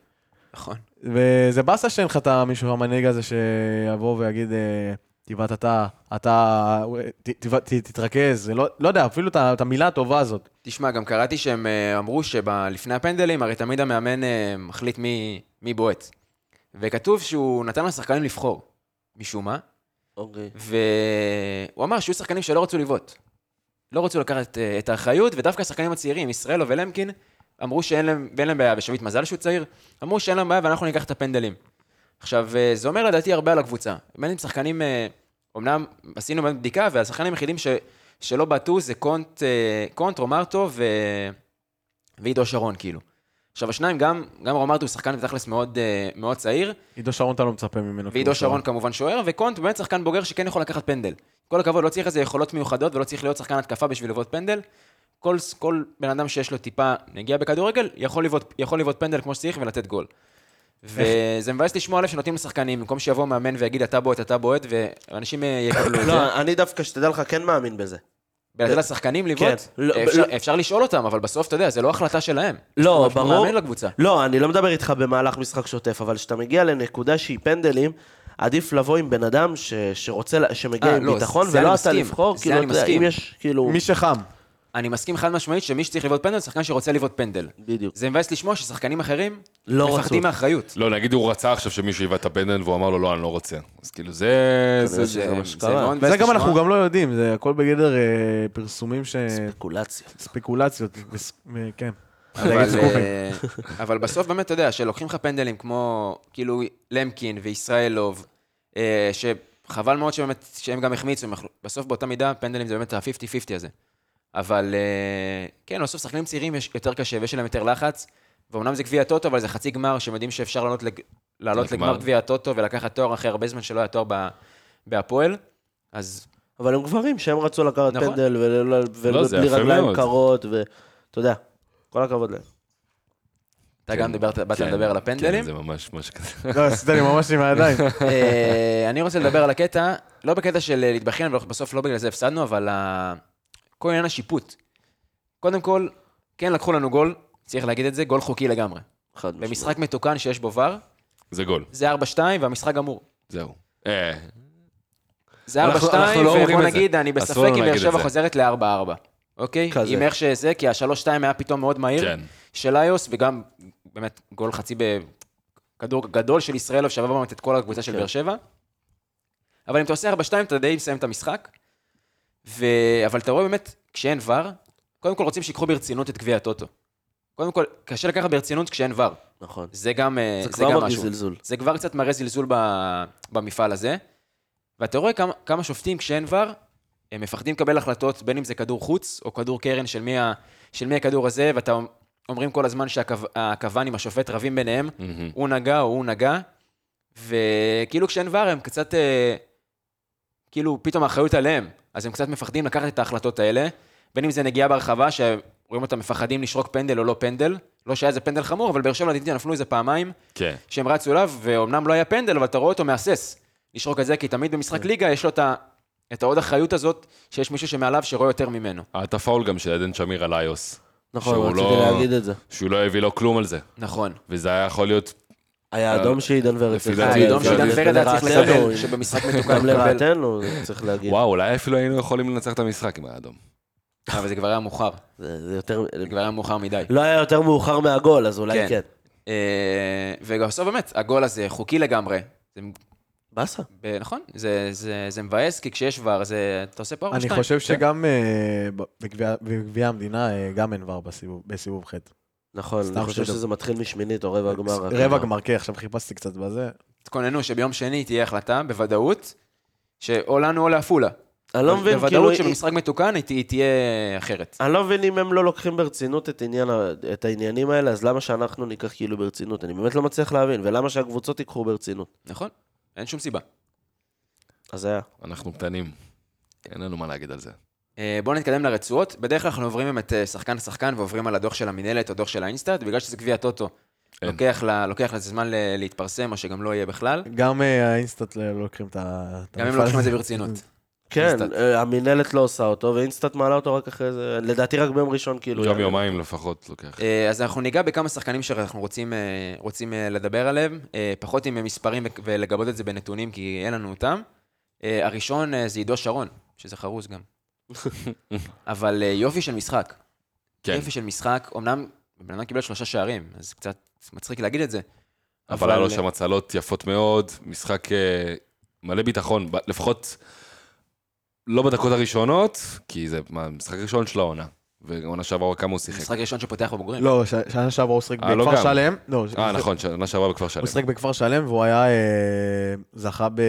נכון. וזה באסה שאין לך את המישהו המנהיג הזה שיבוא ויגיד, אה, תבעט אתה, אתה, ת- תבעט- ת- תתרכז, זה לא, לא יודע, אפילו את המילה הטובה הזאת. תשמע, גם קראתי שהם אה, אמרו שלפני הפנדלים, הרי תמיד המאמן אה, מחליט מי, בועט. וכתוב שהוא נתן לשחקנים לבחור, משום מה, אוקיי. והוא אמר שיהיו שחקנים שלא רצו לבעוט. לא רצו לקחת את האחריות, ודווקא השחקנים הצעירים, ישראלו ולמקין, אמרו שאין להם, ואין להם בעיה, ושביט מזל שהוא צעיר, אמרו שאין להם בעיה ואנחנו ניקח את הפנדלים. עכשיו, אה, זה אומר לדעתי הרבה על הקבוצה. בין אם שחקנים, אה, אמנם עשינו באמת בדיקה, והשחקנים היחידים ש, שלא בעטו זה קונט, אה, קונט רומרטו ו... ועידו שרון, כאילו. עכשיו, השניים, גם, גם רומרטו הוא שחקן בתכלס מאוד, מאוד צעיר, עידו שרון אתה לא מצפה ממנו. ועידו שרון כמובן שוער, וקונט באמת שחקן בוגר שכן יכול לקחת פנדל. כל הכבוד, לא צריך איזה יכולות מיוחדות ולא צריך להיות שחקן התקפה בשביל לבעוט פנדל. כל, כל בן אדם שיש לו טיפה נגיעה בכדורגל, יכול לבעוט, יכול לבעוט פנדל כמו שצריך ולתת גול. וזה מבאס לשמוע עליו שנותנים לשחקנים, במקום שיבוא מאמן ויגיד אתה בועט, אתה בועט, ואנשים אה, יקבלו את זה. לא, אני דווקא, שתדע לך, כן מאמין בזה. לתת לשחקנים לבעוט, כן. לא, אפשר- לא. אפשר לשאול אותם, אבל בסוף, אתה יודע, זה לא החלטה שלהם. לא, ברור. מאמן לקבוצה. לא, אני לא מדבר איתך במהלך משחק שוטף, אבל כשאתה מגיע לנקודה שהיא פנדלים, עדיף לבוא עם בן אדם ש, שרוצה, שמגיע אה, עם לא, ביטחון, ולא אתה. לבחור, כאילו. אם יש, כאילו... מי שחם. אני מסכים חד משמעית שמי שצריך לבעוט פנדל, זה שחקן שרוצה לבעוט פנדל. בדיוק. זה מבאס לשמוע ששחקנים אחרים לא. מפחדים מאחריות. לא, נגיד הוא רצה עכשיו שמישהו יבעט את הפנדל והוא אמר לו, לא, אני לא רוצה. אז כאילו, זה... זה- זה- מה זה שקרה. מאוד מבאס זה גם לשמוע. אנחנו גם לא יודעים, זה הכל בגדר אה, פרסומים ש... ספקולציות. ספקולציות, וס- אה, כן. אבל, אה, אבל בסוף באמת, אתה יודע, שלוקחים לך פנדלים כמו, כאילו, למקין וישראלוב, אה, שחבל מאוד שבאמת, שהם גם החמיצו, הם אכלו- בסוף באותה מידה, פנדלים זה באמת ה-50-50 הזה. אבל אה, כן, בסוף שחקנים צעירים יש יותר קשה ויש להם יותר לחץ, ואומנם זה גביע הטוטו, אבל זה חצי גמר, שהם יודעים שאפשר לעלות, לג... לעלות לגמר. לגמר גביע הטוטו ולקחת תואר אחרי הרבה זמן שלא היה תואר ב... בהפועל. אז אבל הם גברים שהם רצו לקחת נכון. פנדל, ולא- לא, זה ובלי יפה רגליים מאוד. קרות, ואתה יודע, כל הכבוד להם. אתה גם דיברת, באת כן, לדבר על הפנדלים. כן, זה ממש משהו כזה. לא, עשית לי ממש עם הידיים. אה, אני רוצה לדבר על הקטע, לא בקטע של להתבכיין, ובסוף לא בגלל זה הפסדנו, אבל כל עניין השיפוט. קודם כל, כן לקחו לנו גול, צריך להגיד את זה, גול חוקי לגמרי. חד משמעית. במשחק מתוקן שיש בו ור, זה גול, זה 4-2 והמשחק גמור. זהו. אה, זה 4-2, אנחנו- אנחנו לא ובוא. נגיד, אני בספק אם באר שבע זה. חוזרת ל-4-4. אוקיי? כזה. עם איך שזה, כי ה-3-2 היה פתאום מאוד מהיר כן. של איוס, וגם באמת גול חצי בכדור גדול של ישראלוב, שעבר באמת את כל הקבוצה של כן. באר שבע. אבל אם אתה עושה 4-2, אתה די מסיים את המשחק. ו... אבל אתה רואה באמת, כשאין ור, קודם כל רוצים שיקחו ברצינות את גביע הטוטו. קודם כל, קשה לקחת ברצינות כשאין ור. נכון. זה גם, אה, זה זה גם משהו. זלזול. זה כבר קצת מראה זלזול ב... במפעל הזה. ואתה רואה כמה, כמה שופטים כשאין ור, הם מפחדים לקבל החלטות, בין אם זה כדור חוץ או כדור קרן של מי, ה... של מי הכדור הזה, ואתה אומרים כל הזמן שהכוון עם השופט רבים ביניהם, מהמם. הוא נגע או הוא נגע, וכאילו כשאין ור הם קצת, אה, כאילו פתאום האחריות עליהם, אז הם קצת מפחדים לקחת את ההחלטות האלה, בין אם זה נגיעה ברחבה, שרואים אותם מפחדים לשרוק פנדל או לא פנדל, לא שהיה איזה פנדל חמור, אבל באר שבע לדעתי נפלו איזה פעמיים, כן. שהם רצו אליו, ואומנם לא היה פנדל, אבל אתה רואה אותו מהסס לשרוק את זה, כי תמיד במשחק ליגה יש לו את ה- את העוד אחריות הזאת, שיש מישהו שמעליו שרואה יותר ממנו. היה את הפאול גם של עדן שמיר על איוס. נכון, שהוא רציתי לא- להגיד את זה. שהוא לא הביא לו כלום על זה. נכון. וזה היה יכול להיות... היה אדום שעידן ורד צריך דעתי, להגיד. האדום שעידן ורד היה צריך לקבל, שבמשחק מתוקן גם. לרעתנו, צריך להגיד. וואו, אולי אפילו היינו יכולים לנצח את המשחק עם האדום. אבל זה כבר היה מאוחר. זה יותר... זה כבר היה מאוחר מדי. לא היה יותר מאוחר מהגול, אז אולי כן. כן. אה, ובסוף באמת, הגול הזה חוקי לגמרי. באסה. נכון, זה, זה, זה מבאס, כי כשיש ור, זה, אתה עושה פה ארבע אני שתיים. חושב שגם אה, ב- בגביע המדינה אה, גם אין ור בסיבוב- בסיבוב ח'. נכון, אני חושב. שזה מתחיל משמינית או רבע גמר. רבע גמר, כן, עכשיו חיפשתי קצת בזה. תתכוננו שביום שני תהיה החלטה, בוודאות, שאו לנו או לעפולה. אני לא מבין, כאילו... בוודאות שבמשחק מתוקן היא תהיה אחרת. אני לא מבין אם הם לא לוקחים ברצינות את, עניין, ה- את העניינים האלה, אז למה שאנחנו ניקח כאילו ברצינות? אני באמת לא מצליח להבין, ולמה שהקבוצות ייקחו ברצינות? נכון? אין שום סיבה. אז היה. אנחנו קטנים. אין לנו מה להגיד על זה. אה, בואו נתקדם לרצועות. בדרך כלל אנחנו עוברים באמת אה, שחקן-שחקן ועוברים על הדוח של המינהלת או דוח של ה InStat, בגלל שזה גביע טוטו. אין. לוקח לה- לוקח לזה זמן להתפרסם, או שגם לא יהיה בכלל. גם אה, האינסטאט לא לא לוקחים את ה... גם הם. לא לוקחים את זה ברצינות. כן, המינהלת לא עושה אותו, ו InStat מעלה אותו רק אחרי זה, לדעתי רק ביום ראשון, כאילו. יום יעלה. יומיים לפחות לוקח. אז אנחנו ניגע בכמה שחקנים שאנחנו רוצים, רוצים לדבר עליהם, פחות עם מספרים ולגבות את זה בנתונים, כי אין לנו אותם. הראשון זה עידו שרון, שזה חרוז גם. אבל אה, יופי של משחק. כן. יופי של משחק, אמנם בן אדם קיבל שלושה שערים, אז קצת מצחיק להגיד את זה. אבל היה לו שם הצלות יפות מאוד, משחק אה, מלא ביטחון, לפחות לא בדקות הראשונות, כי זה מה, משחק ראשון של העונה. ועונה שעברה כמה הוא שיחק. משחק ראשון שפותח בבוגרים. לא, שנה שעברה הוא שיחק אה, לא בכפר. שלם. לא, אה, נכון, שנה שעברה בכפר שלם. הוא שיחק בכפר שלם והוא היה, זכה ב...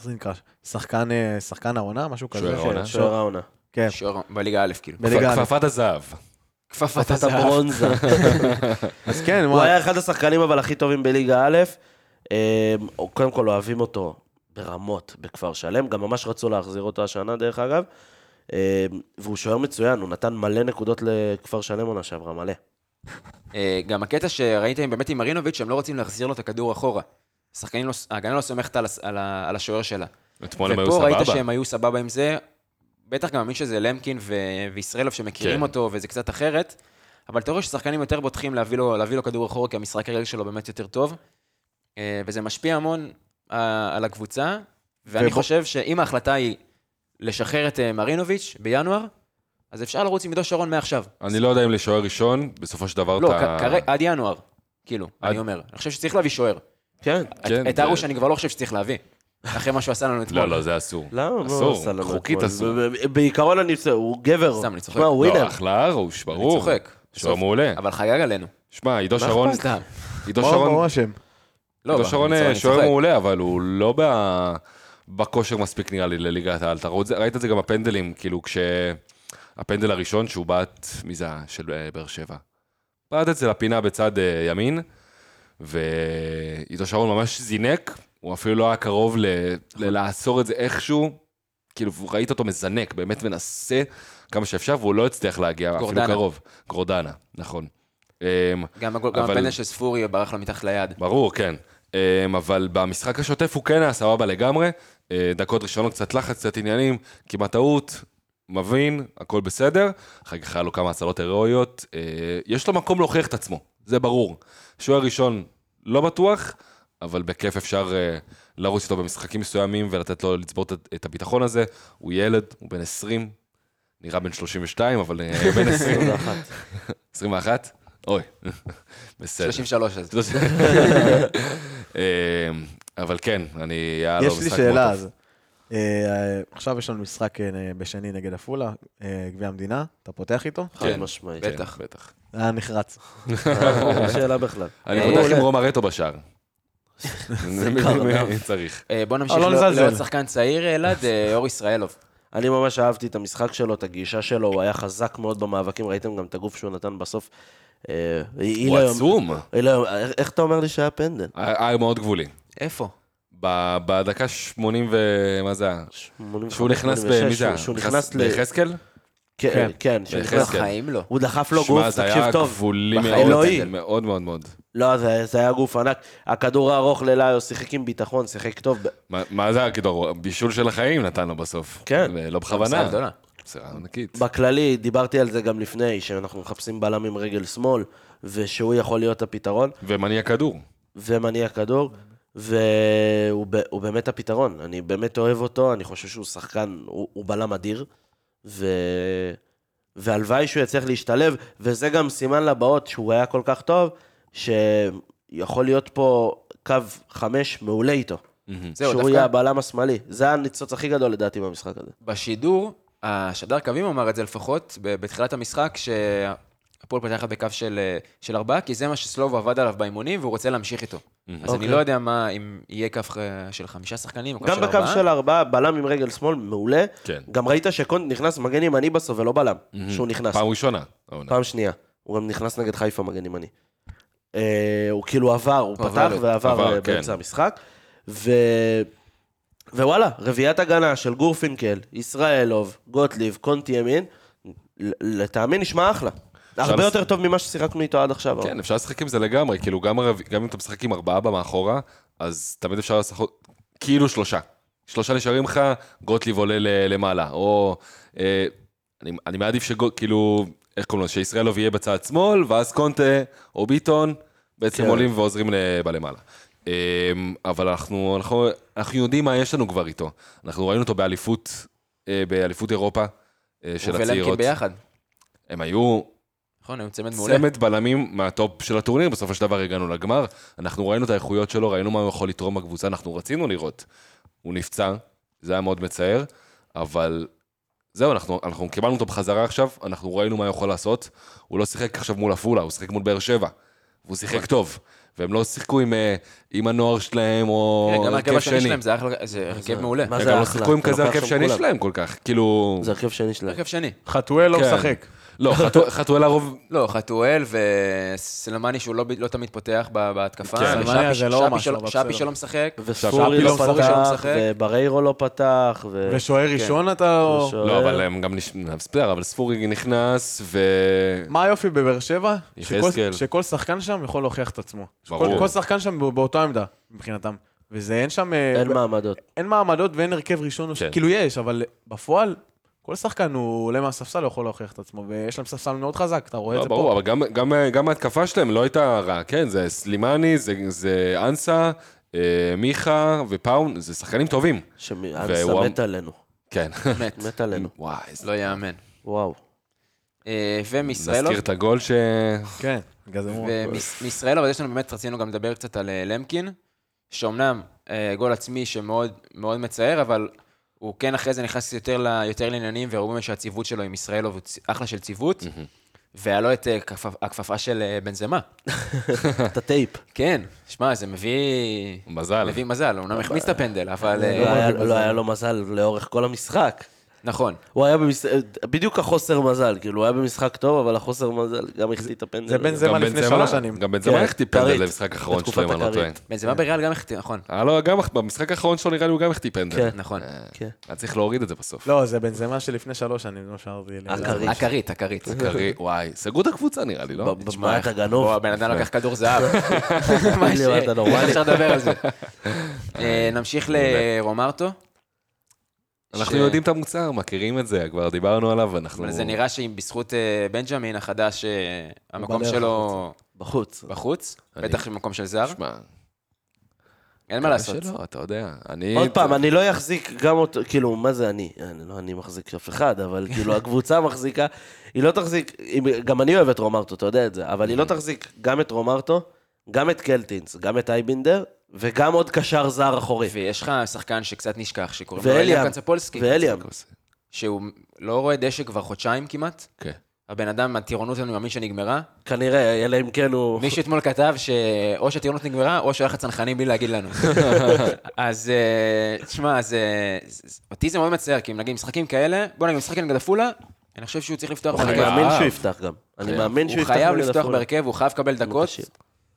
איך זה נקרא? שחקן, אה, שחקן העונה? משהו כזה? שוער העונה? שוער העונה. כן, שוער בליגה א', כאילו. בליגה א'. כפפת הזהב. כפפת. הברונזה. אז כן, הוא היה אחד השחקנים אבל הכי טובים בליגה א'. אה, קודם כל אוהבים אותו ברמות בכפר שלם, גם ממש רצו להחזיר אותו השנה דרך אגב. אה, והוא שוער מצוין, הוא נתן מלא נקודות לכפר שלם עונה שעברה, מלא. אה, גם הקטע שראיתם באמת עם מרינוביץ', שהם לא רוצים להחזיר לו את הכדור אחורה. השחקנים לא, ההגנה לא סומכת על, על, על השוער שלה. אתמול הם היו ופה ראית סבבה. שהם היו סבבה עם זה. בטח גם מי שזה למקין ו- וישראלוב שמכירים כן. אותו, וזה קצת אחרת. אבל אתה רואה ששחקנים יותר בוטחים להביא לו, להביא לו כדור אחורה, כי המשחק הרגל שלו באמת יותר טוב. אה, וזה משפיע המון אה, על הקבוצה. ואני ובוא- חושב שאם ההחלטה היא לשחרר את אה, מרינוביץ' בינואר, אז אפשר לרוץ עם עידו שרון מעכשיו. אני לא יודע אם לשוער ראשון, בסופו של דבר לא, אתה... כ- כרגע- עד ינואר, כאילו, עד- אני אומר. אני חושב שצריך להביא שוער. כן. כן, את- זה- ארוש אני כבר לא חושב שצריך להביא. אחרי מה שהוא עשה לנו אתמול. לא, לא, זה אסור. למה? מה אסור, הוא עשה לנו חוקית? אסור. בעיקרון אני... הוא גבר. סתם, אני צוחק. הוא לא, ווינר. אחלה ארוש, אני ברור. צוחק. שוער. מעולה. אבל חגג עלינו. שמע, עידו מה שרון... סתם. עידו שרון... לא, עידו שרון אני אה, צוחק. שוער מעולה, אבל הוא לא בכושר מספיק נראה לי לליגת העל. ראית את זה גם בפנדלים, כאילו כש... הפנדל הראשון שהוא בעט, מי זה? של אה, באר שבע. בעט את זה לפינה בצד אה, ימין, ועידו שרון ממש זינק, הוא אפילו לא היה קרוב ל... ל- לעצור את זה איכשהו. כאילו, ראית אותו מזנק, באמת מנסה כמה שאפשר, והוא לא הצליח להגיע גורדנה. אפילו קרוב. גורדנה, נכון. אמ, גם הגול- גם אבל- הפנדל של ספורי ברח לו מתחת ליד. ברור, כן. אמ, אבל במשחק השוטף הוא כן היה סבבה לגמרי. אה, דקות ראשונות קצת לחץ, קצת עניינים, כמעט טעות, מבין, הכל בסדר. אחר כך היה לו כמה הצלות הירואיות. אה, יש לו מקום להוכיח את עצמו, זה ברור. שוער ראשון, לא בטוח, אבל בכיף אפשר אה, לרוץ איתו במשחקים מסוימים ולתת לו לצבור את- הביטחון הזה. הוא ילד, הוא בן 20, נראה בן 32, אבל אה, בן 20. 21? אוי, בסדר. 33 אז. אה, אבל כן, אני... היה לו יש לי שאלה אז. עכשיו יש לנו משחק בשני נגד עפולה, גביע המדינה, אתה פותח איתו? חד כן. משמעית. כן, בטח. בטח. זה היה נחרץ. שאלה בכלל. אני אה, פותח. עם רום ארטו בשער. אם צריך. אה, בוא נמשיך לא לא-. לעוד שחקן צעיר, אלעד, אה, אור ישראלוב. אני ממש אהבתי את המשחק שלו, את הגישה שלו, הוא היה חזק מאוד במאבקים, ראיתם גם את הגוף שהוא נתן בסוף. הוא ליום- עצום. איך אתה אומר לי שהיה פנדל? היה מאוד גבולי. איפה? בדקה 80 ו... מה זה היה? 85, שהוא נכנס ב... 86, מי זה היה? שהוא נכנס ל... כן, כן. כן, שהוא נכנס- ביחזקאל. בחיים לא. הוא דחף לו שמע, גוף, זה תקשיב היה טוב. גבולי בחיים מאוד. אלוהי. מאוד מאוד מאוד. לא, זה זה היה גוף ענק. הכדור הארוך לליו שיחק עם ביטחון, שיחק טוב. מה- מה זה הכדור? בישול של החיים נתן לו בסוף. כן. ולא מסירה בכוונה. מסירה ענקית. בכללי, דיברתי על זה גם לפני, שאנחנו מחפשים בלם עם רגל שמאל, ושהוא יכול להיות הפתרון, ומניע כדור. ומניע כדור, והוא באמת הפתרון. אני באמת אוהב אותו, אני חושב שהוא שחקן, הוא, הוא בלם אדיר, ו... והלוואי שהוא יצליח להשתלב, וזה גם סימן לבאות שהוא היה כל כך טוב, שיכול להיות פה קו חמש מעולה איתו. זהו, שהוא יהיה הבלם השמאלי. זה הניצוץ הכי גדול לדעתי במשחק הזה. בשידור, השדר קווים אמר את זה לפחות, בתחילת המשחק, הפועל פותחת בקו של, אה, של ארבעה, כי זה מה שסלובו עבד עליו באימונים, והוא רוצה להמשיך איתו. אז אני אוקיי. לא יודע מה, אם יהיה קו אה, של חמישה שחקנים או קו גם של בקו ארבעה. של ארבעה, בלם עם רגל שמאל, מעולה. כן. גם ראית שקונט נכנס מגן ימני בסוף ולא בלם, שהוא נכנס. פעם ראשונה. פעם שנייה. הוא גם נכנס נגד חיפה מגן ימני. אה, הוא כאילו עבר, הוא הוא פתח עבר, ועבר עבר, אה, כן. באמצע המשחק. ו... ווואלה, רביעיית הגנה של גורפינקל, ישראלוב, גוטליב, קונטי ימין, לטעמי נשמע אחלה. הרבה יותר טוב ממה ששיחקנו איתו עד עכשיו. כן, אפשר לשחק עם זה לגמרי, כאילו גם, אם אתה משחק עם ארבעה במאחורה, אז תמיד אפשר לשחק כאילו שלושה. שלושה נשארים לך, גוטליב עולה ל- למעלה, או... אה, אני, אני מעדיף שגו... כאילו, איך קוראים לו? שישראלוב יהיה בצד שמאל, ואז קונטה או ביטון בעצם כן. עולים ועוזרים בלמעלה. אה, אבל אנחנו, אנחנו, אנחנו יודעים מה יש לנו כבר איתו. אנחנו ראינו אותו באליפות, אה, באליפות אירופה של הצעירות. ביחד. הם היו נכון, היו צמד מעולה. צמד בלמים מהטופ של הטורניר, בסופו של דבר הגענו לגמר. אנחנו ראינו את האיכויות שלו, ראינו מה הוא יכול לתרום בקבוצה, אנחנו רצינו לראות. הוא נפצע, זה היה מאוד מצער, אבל זהו, אנחנו, אנחנו קיבלנו אותו בחזרה עכשיו, אנחנו ראינו מה הוא יכול לעשות. הוא לא שיחק עכשיו מול עפולה, הוא שיחק מול באר שבע. והוא שיחק טוב. והם לא שיחקו עם, אה, עם הנוער שלהם, או כן, גם ההרכב הרכב השני שני. שלהם זה אחלה- זה הרכב מעולה. מה הם זה גם לא אחלה? שיחקו עם כזה הרכב שני. שלהם כל כך. כאילו... זה הרכב שני שלהם. הרכב שני. חתואל לא כן. משחק. לא, חתואל- הרוב... לא, חתואל וסלמני שהוא לא, לא תמיד פותח בהתקפה. כן. סלמני הזה לא משהו, שפי. שלא משחק. וספורי לא לא. פתח. ובריירו לא פתח, ו... ושוער ראשון אתה לא... לא, אבל הם גם. בסדר, אבל ספורי נכנס, ו... מה היופי בבאר שבע? שכל, שכל שחקן שם יכול להוכיח את עצמו. ברור. כל, כל שחקן שם בא- באותה עמדה, מבחינתם. וזה אין שם... אה, אין ב- מעמדות. אין מעמדות ואין הרכב ראשון, כן. כאילו יש, אבל בפועל, כל שחקן הוא עולה מהספסל, הוא יכול להוכיח את עצמו, ויש להם ספסל מאוד חזק, אתה רואה את לא, זה ברור, פה. אבל גם, גם, גם ההתקפה שלהם לא הייתה רעה, כן? זה סלימני, זה, זה אנסה, אה, מיכה ופאון, זה שחקנים טובים. שאנסה והוא- מת עלינו. כן. מת. מת עלינו. וואי, איזה... לא יאמן. וואו. אה, ומישראלוב, נזכיר את הגול ש... כן, בגלל זה הוא... ומישראל, אבל יש לנו באמת, רצינו גם לדבר קצת על אה, למקין, שאומנם אה, גול עצמי שמאוד מאוד מצער, אבל הוא כן אחרי זה נכנס יותר, ל, יותר לעניינים, וראו באמת שהציוות שלו עם ישראלוב הוא אחלה של ציוות, והיה לו את אה, כפפ- הכפפה של אה, בנזמה. את הטייפ. כן, שמע, זה מביא... מזל. מביא מזל, הוא אומנם החמיץ את הפנדל, אבל... אה, לא היה- לא היה לו מזל לאורך כל המשחק. נכון. הוא היה במשחק, בדיוק החוסר מזל, כאילו, הוא היה במשחק טוב, אבל החוסר מזל גם החטיא את הפנדל. זה בן זמה לפני שלוש שנים. גם בנזמה כן, החטיא פנדל. למשחק האחרון שלו, אם אני לא טועה. הכרית. בנזמה בריאל גם החטיא, נכון. היה לו גם, במשחק האחרון שלו נראה לי הוא גם החטיא פנדל. כן. נכון. כן. היה צריך להוריד את זה בסוף. לא, זה בן זמה שלפני שלוש שנים, זה מה שאמרתי. לי. הכרית. הכרית, וואי, סגרו את הקבוצה נראה לי, לא? במה אתה גנוב? הבן אדם לקח כדור זהב. מה מה, אפשר לדבר על זה? אה, נמשיך לרומרטו. אנחנו ש- יודעים את המוצר, מכירים את זה, כבר דיברנו עליו, אנחנו... אבל זה נראה שאם בזכות אה, בנג'מין החדש, אה, המקום שלו בחוץ. בחוץ, אני- בטח במקום של זר, שמע, אין מה לעשות. שלא, אתה יודע. אני... עוד פעם, אני לא אחזיק גם אותו, כאילו, מה זה אני? אני לא אני מחזיק אף אחד, אבל כאילו, הקבוצה מחזיקה, היא לא תחזיק, אם- גם אני אוהב את רומרטו, אתה יודע את זה, אבל היא לא תחזיק גם את רומרטו, גם את קלטינס, גם את אייבינדר, וגם עוד קשר זר אחורי. ויש לך שחקן שקצת נשכח, שקוראים לו. אליאם קצפולסקי, ואליאם. שהוא לא רואה דשא כבר חודשיים כמעט. כן. הבן אדם, הטירונות שלנו, מאמין שנגמרה. כנראה, אלא אם כן הוא... מישהו אתמול כתב שאו שהטירונות נגמרה, או שהולך לצנחנים בלי להגיד לנו. אז אה, תשמע, זה... זה- אותי זה מאוד מצער, כי אם נגיד משחקים כאלה, בוא נגיד משחק נגד עפולה, אני חושב שהוא צריך לפתוח אני בהרכב. מאמין חייב. שהוא יפתח גם. אני חייב. מאמין שהוא הוא יפתח חייב נגד לפתוח. בהרכב, הוא חייב לקבל דקות.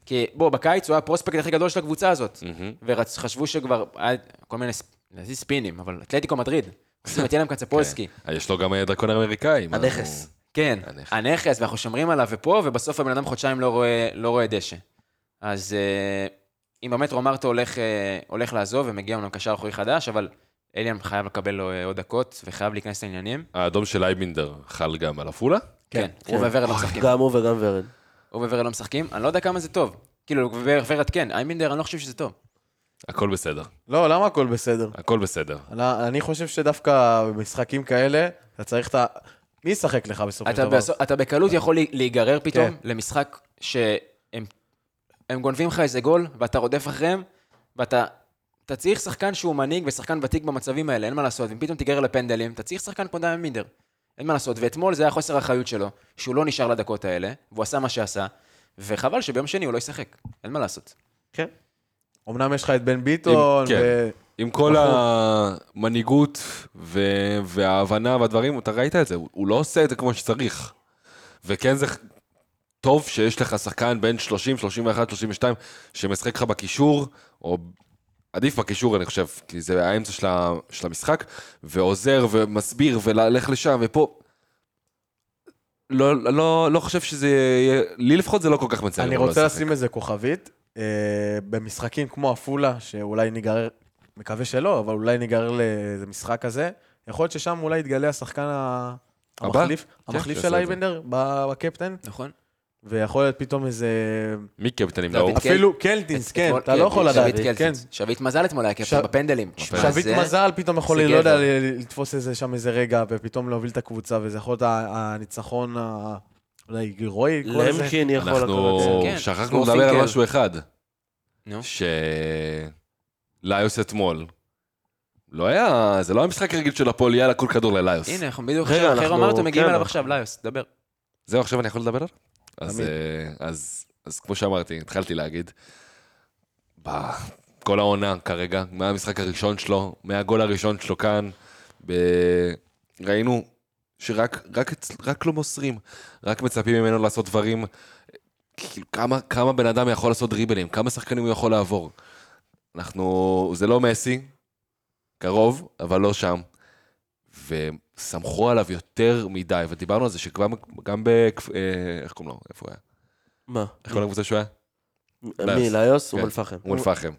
כי בוא, בקיץ הוא היה הפרוספקט הכי גדול של הקבוצה הזאת. וחשבו שכבר, היה כל מיני, לדעתי ספינים, אבל אתלטיקו מדריד. עושים את ילם קצפולסקי. אה, יש לו גם אה, דרכון אמריקאי. הנכס. כן, הנכס. ואנחנו שומרים עליו ופה, ובסוף הבן אדם חודשיים לא רואה, לא רואה דשא. אז אה, אם באמת רומרטו הולך, לעזוב ומגיע אומנם קשר אחורי חדש, אבל אליאן חייב לקבל לו עוד דקות וחייב להיכנס לעניינים. האדום של אייבינדר חל גם על עפולה? כן, הוא וורד לא משחקים. גם הוא וגם ורד. הוא וורד לא משחקים, אני לא יודע כמה זה טוב. כאילו, וורד כן, איימינדר, אני לא חושב שזה טוב. הכל בסדר. לא, למה הכל בסדר? הכל בסדר. אני- אני חושב שדווקא במשחקים כאלה, אתה צריך את ה... מי ישחק לך בסופו של אתה, דבר? אתה בקלות יכול להיגרר פתאום כן. למשחק שהם הם גונבים לך איזה גול, ואתה רודף אחריהם, ואתה אתה צריך שחקן שהוא מנהיג ושחקן ותיק במצבים האלה, אין מה לעשות. אם פתאום תיגרר לפנדלים, אתה צריך שחקן כמו דיימן מינדר. אין מה לעשות. ואתמול זה היה חוסר האחריות שלו, שהוא לא נשאר לדקות האלה, והוא עשה מה שעשה, וחבל שביום שני הוא לא ישחק. אין מה לעשות. כן. אמנם יש לך את בן ביטון, כן. ו... עם כל המנהיגות ו- וההבנה והדברים, אתה ראית את זה, הוא לא עושה את זה כמו שצריך. וכן זה טוב שיש לך שחקן בין 30, 31, 32, שמשחק לך בקישור, או עדיף בקישור אני חושב, כי זה האמצע של, ה- של המשחק, ועוזר ומסביר וללך לשם ופה. לא, לא, לא חושב שזה יהיה, לי לפחות זה לא כל כך מצער. אני לא רוצה. לשים איזה כוכבית. אה, במשחקים כמו עפולה, שאולי ניגרר, מקווה שלא, אבל אולי ניגרר לאיזה משחק כזה, יכול להיות ששם אולי יתגלה השחקן ה- הבא? המחליף, כן, המחליף של. אייבנדר בקפטן, נכון? ויכול להיות פתאום איזה... מי קפטנים לאור? אפילו קלטינס, כן, אתה לא יכול לדעת, שביט כן. שביט מזל אתמול היה קפטן בפנדלים. שביט מזל פתאום יכול, לא יודע, לתפוס איזה שם איזה רגע, ופתאום להוביל את הקבוצה, וזה יכול להיות הניצחון ה... אולי הירואי, כל זה. למקין יכול לקחת את אנחנו זה. כן, שכחנו לדבר על. משהו אחד. נו. שליוס אתמול, לא היה, זה לא היה משחק רגיל של הפועל, יאללה, כל כדור לליוס. הנה, אנחנו בדיוק עכשיו, אנחנו- רומרטו מגיעים כן, אליו אנחנו- עכשיו, ליוס, דבר. זהו, עכשיו אני יכול לדבר עליו? אז, תמיד. אה, אז, אז כמו שאמרתי, התחלתי להגיד, בכל העונה כרגע, מהמשחק הראשון שלו, מהגול הראשון שלו כאן, ב... ראינו שרק רק, רק לא מוסרים, רק מצפים ממנו לעשות דברים, כאילו, כמה, כמה בן אדם יכול לעשות דריבלים, כמה שחקנים הוא יכול לעבור. אנחנו, זה לא מסי, קרוב, אבל לא שם. וסמכו עליו יותר מדי, ודיברנו על זה שכבר גם ב... אה, איך קוראים לו? איפה הוא היה? מה? איך קוראים לקבוצה שהוא היה? מי, ליוס? כן. אום אל-פחם. אום אל-פחם.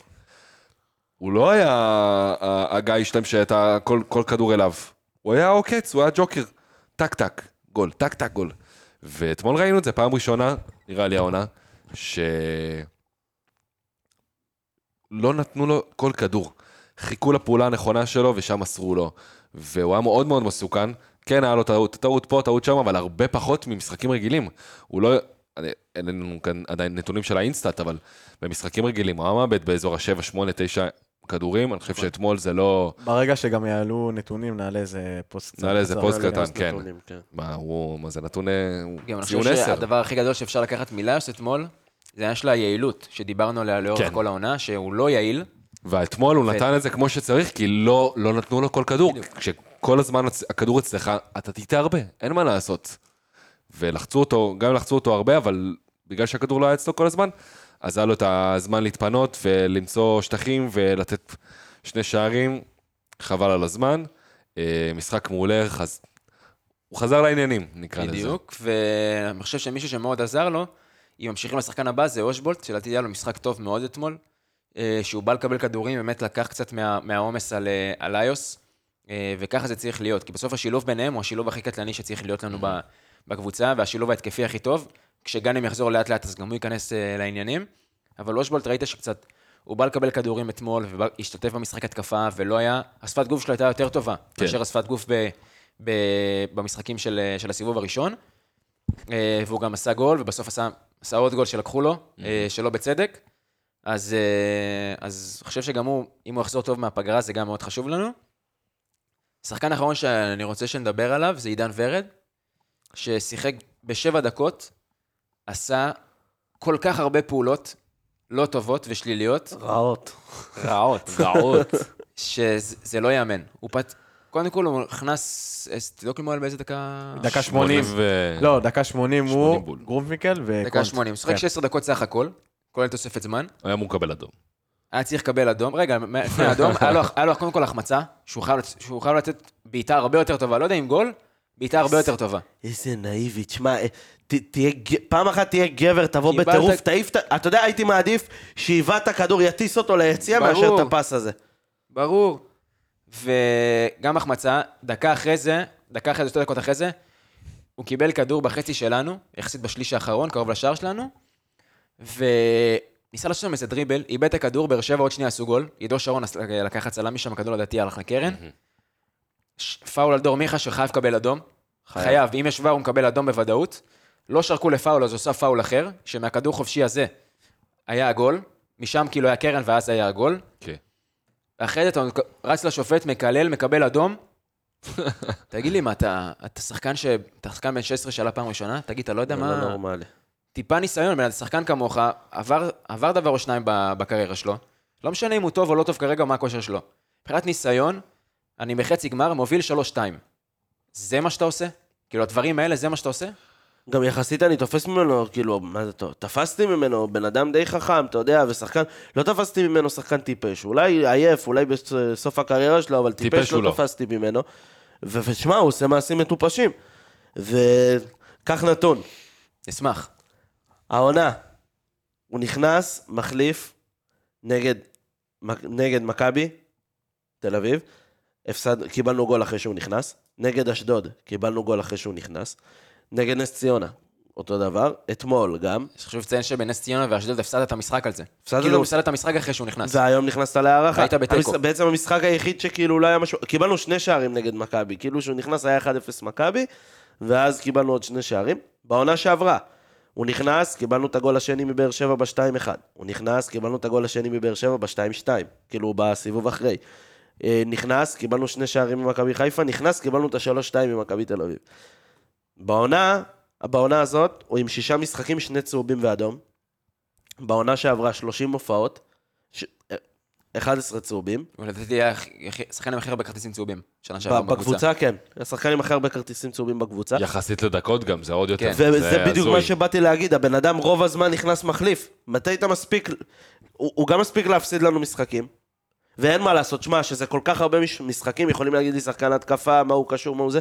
הוא לא היה הגיא שלהם כל, כל כדור אליו. הוא היה עוקץ, הוא היה ג'וקר. טק טק, גול, טק טק גול. ואתמול ראינו את זה פעם ראשונה, נראה לי העונה, ש... לא נתנו לו כל כדור. חיכו לפעולה הנכונה שלו ושם מסרו לו. והוא היה מאוד מאוד מסוכן. כן, היה לו טעות, טעות פה, טעות שם, אבל הרבה פחות ממשחקים רגילים. הוא לא... אני- אין לנו כאן עדיין נתונים של ה InStat, אבל במשחקים רגילים הוא היה מאבד באזור ה-7, 8, 9 כדורים. אני חושב שאתמול זה לא... ברגע שגם יעלו נתונים, נעלה איזה פוסט קצר. נעלה איזה. פוסט קטן, כן. כן. מה, הוא... מה זה נתון... אה, הוא גם אני ציון חושב 10. שהדבר הכי גדול שאפשר לקחת מליוס אתמול, זה העניין של היעילות, שדיברנו עליה לאורך כן. כל העונה, שהוא לא יעיל. ואתמול הוא נתן את זה כמו שצריך, כי לא, לא נתנו לו כל כדור. כשכל הזמן הכדור אצלך, אתה תטעה הרבה, אין מה לעשות. ולחצו אותו, גם לחצו אותו הרבה, אבל בגלל שהכדור לא היה אצלו כל הזמן, אז היה לו את הזמן להתפנות ולמצוא שטחים ולתת שני שערים, חבל על הזמן. אה, משחק מעולה, חז... הוא חזר לעניינים, נקרא לזה. בדיוק, ואני חושב שמישהו שמאוד עזר לו, אם ממשיכים לשחקן הבא, זה אושבולט, שלדעתי היה לו משחק טוב מאוד אתמול, שהוא בא לקבל כדורים, באמת לקח קצת מה- מהעומס על, אה, על איוס, אה, וככה זה צריך להיות, כי בסוף השילוב ביניהם הוא השילוב הכי קטלני שצריך להיות לנו ב- בקבוצה, והשילוב ההתקפי הכי טוב. כשגאנם יחזור לאט לאט, אז גם הוא ייכנס אה, לעניינים. אבל אושבולט, ראית שקצת, הוא בא לקבל כדורים אתמול, והשתתף במשחק התקפה, ולא היה, השפת גוף שלו הייתה יותר טובה, כן. מאשר השפת גוף ב, ב, במשחקים של, אה, של הסיבוב הראשון. אה, והוא גם עשה גול, ובסוף עשה, עשה עוד גול שלקחו לו, אה, שלא בצדק. אז, אה, אז אני חושב שגם הוא, אם הוא יחזור טוב מהפגרה, זה גם מאוד חשוב לנו. שחקן אחרון שאני רוצה שנדבר עליו זה עידן ורד, ששיחק בשבע דקות, עשה כל כך הרבה פעולות לא טובות ושליליות, רעות. רעות, רעות, שזה לא ייאמן. הוא פת... קודם כל הוא נכנס, תבדוק לי מועל באיזה דקה... דקה 80. ו... לא, דקה 80 80 הוא בול. גרומפינקל וקונט. דקה 80, הוא שיחק כן. 16 דקות סך הכל, כולל תוספת זמן. היה אמור לקבל אדום. היה צריך לקבל אדום, רגע, לפני האדום, היה לו- קודם כל החמצה, שהוא חייב לתת בעיטה הרבה יותר טובה, לא יודע אם גול, בעיטה הרבה יותר טובה. איזה נאיבי, תשמע, אה, פעם אחת תהיה גבר, תבוא בטירוף, תעיף את ה... אתה יודע, הייתי מעדיף שאיבד את הכדור, יטיס אותו ליציע. מאשר את הפס הזה. ברור. וגם החמצה, דקה אחרי זה, דקה אחרי זה, שתי דקות אחרי זה, הוא קיבל כדור בחצי שלנו, יחסית בשליש האחרון, קרוב לשער שלנו, וניסה לעשות שם איזה דריבל, איבד את הכדור, באר שבע עוד שנייה עשו גול, עידו שרון לקח הצלה משם, הכדור לדעתי הלך לקרן. פאול על דור מיכה שחייב לקבל אדום. חייב. חייב, אם יש ור הוא מקבל אדום בוודאות. לא שרקו לפאול, אז עושה פאול אחר, שמהכדור חופשי הזה היה הגול, משם כאילו היה קרן ואז היה הגול. כן. אחרי זה אתה רץ לשופט, מקלל, מקבל אדום, תגיד לי, מה, אתה אתה שחקן ש... אתה שחקן בן 16 שעלה פעם ראשונה? תגיד, אתה לא יודע לא מה... נורמלי. טיפה ניסיון, בן אדם שחקן כמוך, עבר, עבר דבר או שניים בקריירה שלו. לא משנה אם הוא טוב או לא טוב כרגע, מה הכושר שלו. מבחינת ניסיון, אני בחצי גמר, מוביל 3-2. זה מה שאתה עושה? כאילו, הדברים האלה, זה מה שאתה עושה? גם יחסית אני תופס ממנו, כאילו, מה זה טוב? תפסתי ממנו בן אדם די חכם, אתה יודע, ושחקן, לא תפסתי ממנו שחקן טיפש. אולי עייף, אולי בסוף הקריירה שלו, אבל טיפש טיפש לא לא. תפסתי ממנו. ושמע, הוא עושה מעשים מטופשים. וקח נתון, אשמח. העונה, הוא נכנס, מחליף, נגד, נגד מכבי, תל אביב, הפסד, קיבלנו גול אחרי שהוא נכנס, נגד אשדוד, קיבלנו גול אחרי שהוא נכנס, נגד נס ציונה, אותו דבר, אתמול גם, חשוב לציין שבנס ציונה ואשדוד הפסדת את המשחק על זה. הפסדת כאילו, לו- הפסדת את המשחק אחרי שהוא נכנס. והיום נכנסת להערכה. היית בתיקו. המש- בעצם המשחק היחיד שכאילו לא היה משהו, קיבלנו שני שערים נגד מכבי, כאילו שהוא נכנס היה 1-0 מכבי, ואז קיבלנו עוד שני שערים. בעונה שעברה, הוא נכנס, קיבלנו את הגול השני מבאר שבע ב-2-1. הוא נכנס, קיבלנו את הגול השני מבאר שבע ב-2-2, כאילו בסיבוב אחרי. אה, נכנס, קיבלנו שני שערים ממכבי חיפה, נכנס, קיבלנו את ה-3-2 ממכבי תל אביב. בעונה, בעונה הזאת, הוא עם שישה משחקים, שני צהובים ואדום. בעונה שעברה 30 הופעות. 11 צהובים. הוא לדעתי היה השחקן עם הכי הרבה כרטיסים צהובים. שנה שעברה ב- בקבוצה, כן. השחקן עם הכי הרבה כרטיסים צהובים בקבוצה. יחסית לדקות גם, זה עוד יותר. כן. וזה בדיוק. מה שבאתי להגיד, הבן אדם רוב הזמן נכנס מחליף. מתי אתה מספיק, הוא, גם מספיק להפסיד לנו משחקים, ואין מה לעשות, שמע, שזה כל כך הרבה מש- משחקים, יכולים להגיד לי שחקן התקפה, מה הוא קשור, מה הוא זה,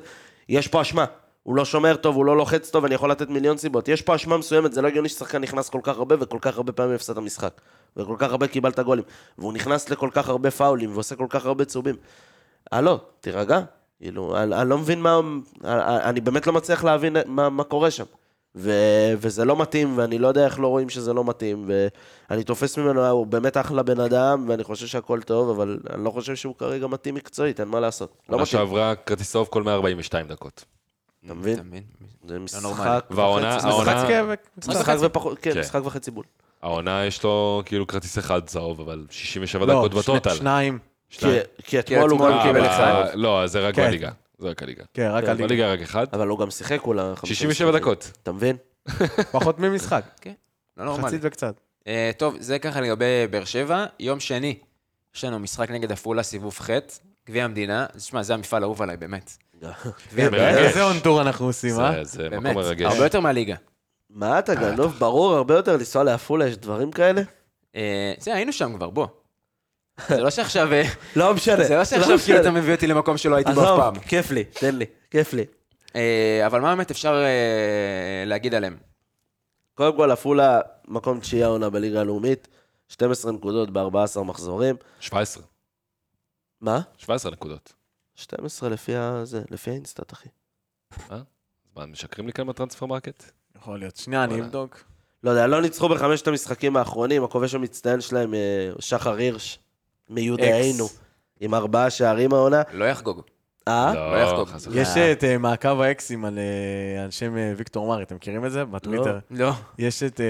יש פה אשמה. הוא לא שומר טוב, הוא לא לוחץ טוב, אני יכול לתת מיליון סיבות. יש פה אשמה מסוימת, זה לא הגיוני ששחקן נכנס כל כך הרבה, וכל כך הרבה פעמים הפסד המשחק. וכל כך הרבה קיבלת גולים. והוא נכנס לכל כך הרבה פאולים, ועושה כל כך הרבה צהובים. הלו, תירגע. כאילו, אני, אני לא מבין מה... אני, אני באמת לא מצליח להבין מה, מה קורה שם. ו, וזה לא מתאים, ואני לא יודע איך לא רואים שזה לא מתאים, ואני תופס ממנו, הוא באמת אחלה בן אדם, ואני חושב שהכל טוב, אבל אני לא חושב שהוא כרגע מתאים מקצועית, אין מה לעשות. לא מתאים. שעברה כרטיס צהוב כל 142 דקות. אתה מבין? זה משחק העונה- משחק משחק ופחות, כן, כן. משחק וחצי בול. העונה יש לו כאילו כרטיס אחד צהוב, אבל 67 לא, דקות בטוטל. שניים. כי שניים. כי אתמול הוא אתמול גם אה, קיבל אחד. זה. לא, זה רק כן. בליגה. זה רק הליגה. כן, רק כן, הליגה. בליגה רק אחד. אבל הוא גם שיחק כולה 50 67 משחקים. דקות. אתה מבין? פחות ממשחק. לא נורמלי. חצית וקצת. אה, טוב, זה ככה לגבי באר שבע. יום שני, יש לנו משחק נגד עפולה, סיבוב ח', גביע המדינה. תשמע, זה המפעל האהוב עליי, באמת. המדינה, איזה און טור אנחנו עושים, אה? זה- מקום מרגש. הרבה יותר מהליגה. מה אתה גנוב? ברור, הרבה יותר לנסוע לעפולה, יש דברים כאלה? אה, זה, היינו שם כבר, בוא. זה לא שעכשיו... אה, לא משנה. זה לא שעכשיו כאילו אתה מביא אותי למקום שלא הייתי בו אף פעם. כיף לי, תן לי, כיף לי. אה, אבל מה באמת אפשר אה, להגיד עליהם? קודם כל, עפולה, מקום תשיעי העונה בליגה הלאומית, 12 נקודות ב-14 מחזורים. 17. מה? 17 נקודות. 12 לפי ה... זה, לפי ה InStat, אחי. אז מה, משקרים לי כאן ב Transfermarkt? יכול להיות. שנייה, אני. אבדוק. לא יודע, לא ניצחו בחמשת המשחקים האחרונים, הכובש המצטיין שלהם, אה, שחר הירש, מיודענו, עם ארבעה שערים העונה. לא יחגוג. אה? לא יחגוג. חס וחלילה. יש את אה, מעקב האקסים על אה, על שם אה, ויקטור מרי, אתם מכירים את זה? בטוויטר. לא. יש את אה,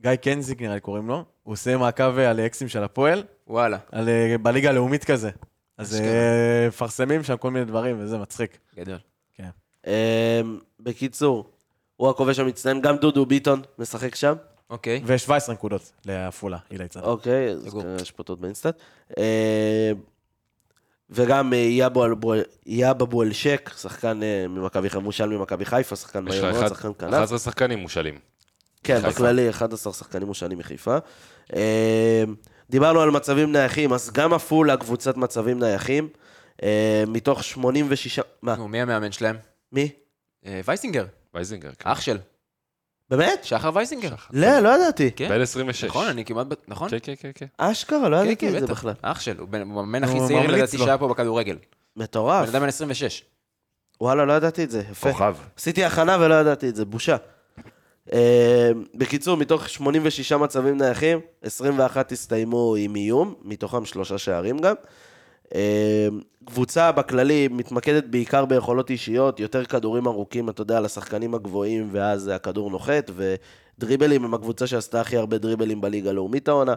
גיא קנזיק, נראה לי קוראים לו. הוא עושה מעקב אה, על אקסים של הפועל, וואלה, על, אה, בליגה הלאומית כזה. אז. אה, מפרסמים שם כל מיני דברים, וזה מצחיק. גדול. אה, בקיצור, הוא הכובש המצטיין, גם דודו ביטון משחק שם. אוקיי. ו-17 נקודות לעפולה, אילי צדק. אוקיי, אז יש פה טעות באינסטאט. אה, וגם אה, יאבו אבו- יאב אבו אלשק, שחקן אה, ממכבי חיפה, מושל ממכבי חיפה, שחקן יש מהיר לך מאוד, אחד- שחקן כנף. 11 שחקנים מושאלים. כן. בכללי 11 שחקנים מושאלים מחיפה. דיברנו על מצבים נייחים, אז גם עפולה קבוצת מצבים נייחים. אה, מתוך 86... מה? נו, מי המאמן שלהם? מי? אה, וייסינגר, וייזינגר. כן. אח של. באמת? שחר וייסינגר. לא, לא ידעתי. כן. בן 26. נכון, אני כמעט... ב- נכון? כן, כן, כן, כן. אשכרה, לא כן, ידעתי כן, את זה. בכלל. אח של, הוא בן- הוא המאמן הכי הוא צעיר ממליץ לדעתי לו. שהיה פה בכדורגל. מטורף. בן אדם בן 26. וואלה, לא ידעתי את זה. יפה. כוכב. עשיתי הכנה ולא ידעתי את זה, בושה. אה, בקיצור, מתוך 86 מצבים נייחים, 21 הסתיימו עם איום, מתוכם שלושה שערים גם. אה, קבוצה בכללי מתמקדת בעיקר ביכולות אישיות, יותר כדורים ארוכים, אתה יודע, לשחקנים הגבוהים, ואז הכדור נוחת, ודריבלים הם הקבוצה שעשתה הכי הרבה דריבלים בליגה הלאומית העונה.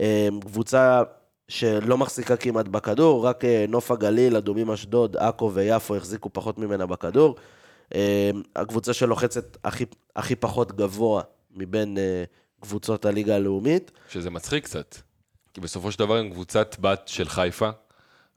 אה, קבוצה שלא מחזיקה כמעט בכדור, רק נוף הגליל, אדומים אשדוד, עכו ויפו החזיקו פחות ממנה בכדור. אה, הקבוצה שלוחצת הכי, הכי פחות גבוה מבין אה, קבוצות הליגה הלאומית. שזה מצחיק קצת. כי בסופו של דבר הם קבוצת בת של חיפה,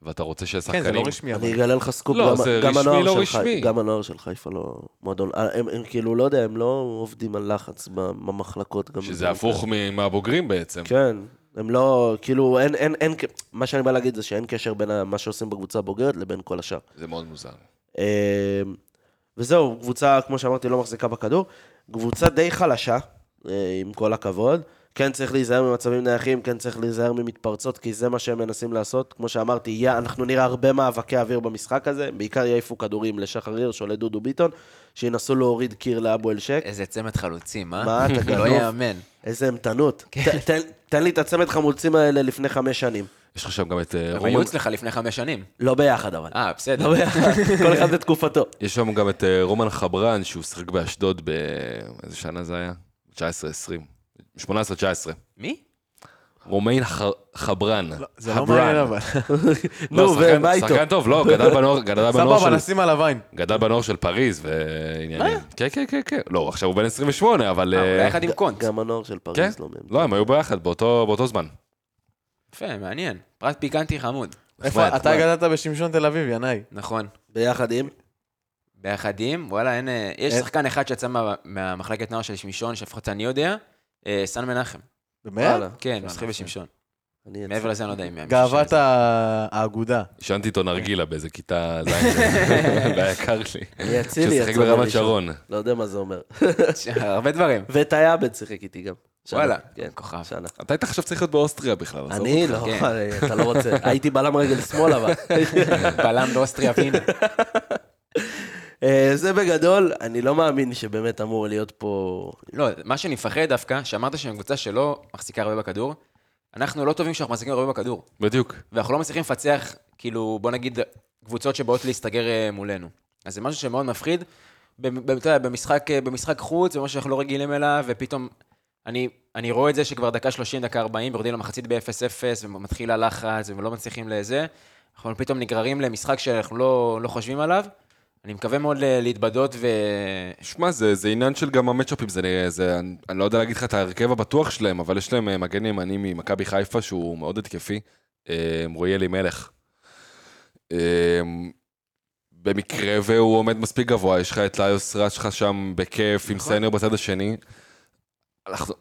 ואתה רוצה כן, שהשחקנים... זה לא רשמי, אבל. אני אגלה לך סקופ, לא, גם, זה גם, רשמי, לא של רשמי. חי... גם הנוער של חיפה לא מועדון, אה, הם, הם כאילו, לא יודע, הם לא עובדים על לחץ במחלקות. גם שזה הפוך מהבוגרים בעצם. כן, הם לא, כאילו, אין, אין, אין, מה שאני בא להגיד זה שאין קשר בין מה שעושים בקבוצה הבוגרת לבין כל השאר. זה מאוד מוזר. וזהו, קבוצה, כמו שאמרתי, לא מחזיקה בכדור. קבוצה די חלשה, אה, עם כל הכבוד. כן צריך להיזהר ממצבים נייחים, כן צריך להיזהר ממתפרצות, כי זה מה שהם מנסים לעשות. כמו שאמרתי, יהיה, אנחנו נראה הרבה מאבקי אוויר במשחק הזה, בעיקר יעיפו כדורים לשחר הירש או לדודו ביטון, שינסו להוריד קיר לאבו אלשק. איזה צמד חלוצים, אה? מה, אתה לא גנוב? יאמן. איזה אימתנות. תן- תן לי את הצמד חמוצים האלה לפני חמש שנים. יש לך שם גם את אה, הם רומן... היו אצלך לפני חמש שנים. לא ביחד אבל. אה, בסדר. לא ביחד, כל אחד בתקופתו. יש שם גם את אה, רומן חברן, שהוא שיחק באשדוד ב... איזה שנה זה היה? 19-20. 18-19. מי? רומיין חברן. זה לא. מעניין אבל. נו, לא, ומה איתו? שחקן טוב, לא, גדל בנוער, בנוער סבבה, של... נשים עליו עין. גדל בנוער של פריז ועניינים. כן, כן, כן, כן. לא, עכשיו הוא בן 28, אבל... אה, אה, אולי יחד עם קונט. גם הנוער של כן, פריז לא מהם. לא, הם היו ביחד באותו זמן. יפה, מעניין. פרט פיקנטי חמוד. איפה. אתה גדלת בשמשון תל אביב, ינאי. נכון. ביחד עם? ביחד עם, וואלה, אין... אה, יש שחקן אחד שיצא מה- מהמחלקת נוער של שמשון, שלפחות אני יודע, אה, סן מנחם. באמת? כן, הוא משחק בשמשון. מעבר לזה אני לא יודע אם... גאוות האגודה. עישנתי איתו נרגילה באיזה כיתה ז', והיקר לי. אני אצילי ששיחק יצא ברמת בראשון. שרון. לא יודע מה זה אומר. הרבה דברים. ואת היעבד שיחק איתי גם. וואלה, כן, כוכב. שנה. אתה היית עכשיו צריך להיות באוסטריה בכלל. אני. לא, כן. אתה לא רוצה. הייתי בלם רגל שמאל אבל. בלם באוסטריה וינה. אה, זה בגדול, אני לא מאמין שבאמת אמור להיות פה... לא, מה שאני מפחד דווקא, שאמרת שהם קבוצה שלא מחזיקה הרבה בכדור, אנחנו לא טובים כשאנחנו מחזיקים הרבה בכדור. בדיוק. ואנחנו לא מצליחים לפצח, כאילו, בוא נגיד, קבוצות שבאות להסתגר אה, מולנו. אז זה משהו שמאוד מפחיד. אתה יודע, במשחק, אה, במשחק חוץ, זה משהו שאנחנו לא רגילים אליו, ופתאום, אני, אני רואה את זה שכבר דקה 30, דקה 40, יורדים למחצית ב-0-0, ומתחיל הלחץ, ולא מצליחים לזה. אנחנו פתאום נגררים למשחק שאנחנו לא, לא חושבים עליו. אני מקווה מאוד ל- להתבדות ו... שמע, זה, זה עניין של גם המצ'אפים, זה, זה, אני, אני לא יודע להגיד לך את ההרכב הבטוח שלהם, אבל יש להם אה, מגן ימני ממכבי חיפה שהוא מאוד התקפי, אה, רועי אלימלך. אה, במקרה והוא עומד מספיק גבוה, יש לך את ליוס רץ שלך שם בכיף, עם סניור בצד השני. אנחנו,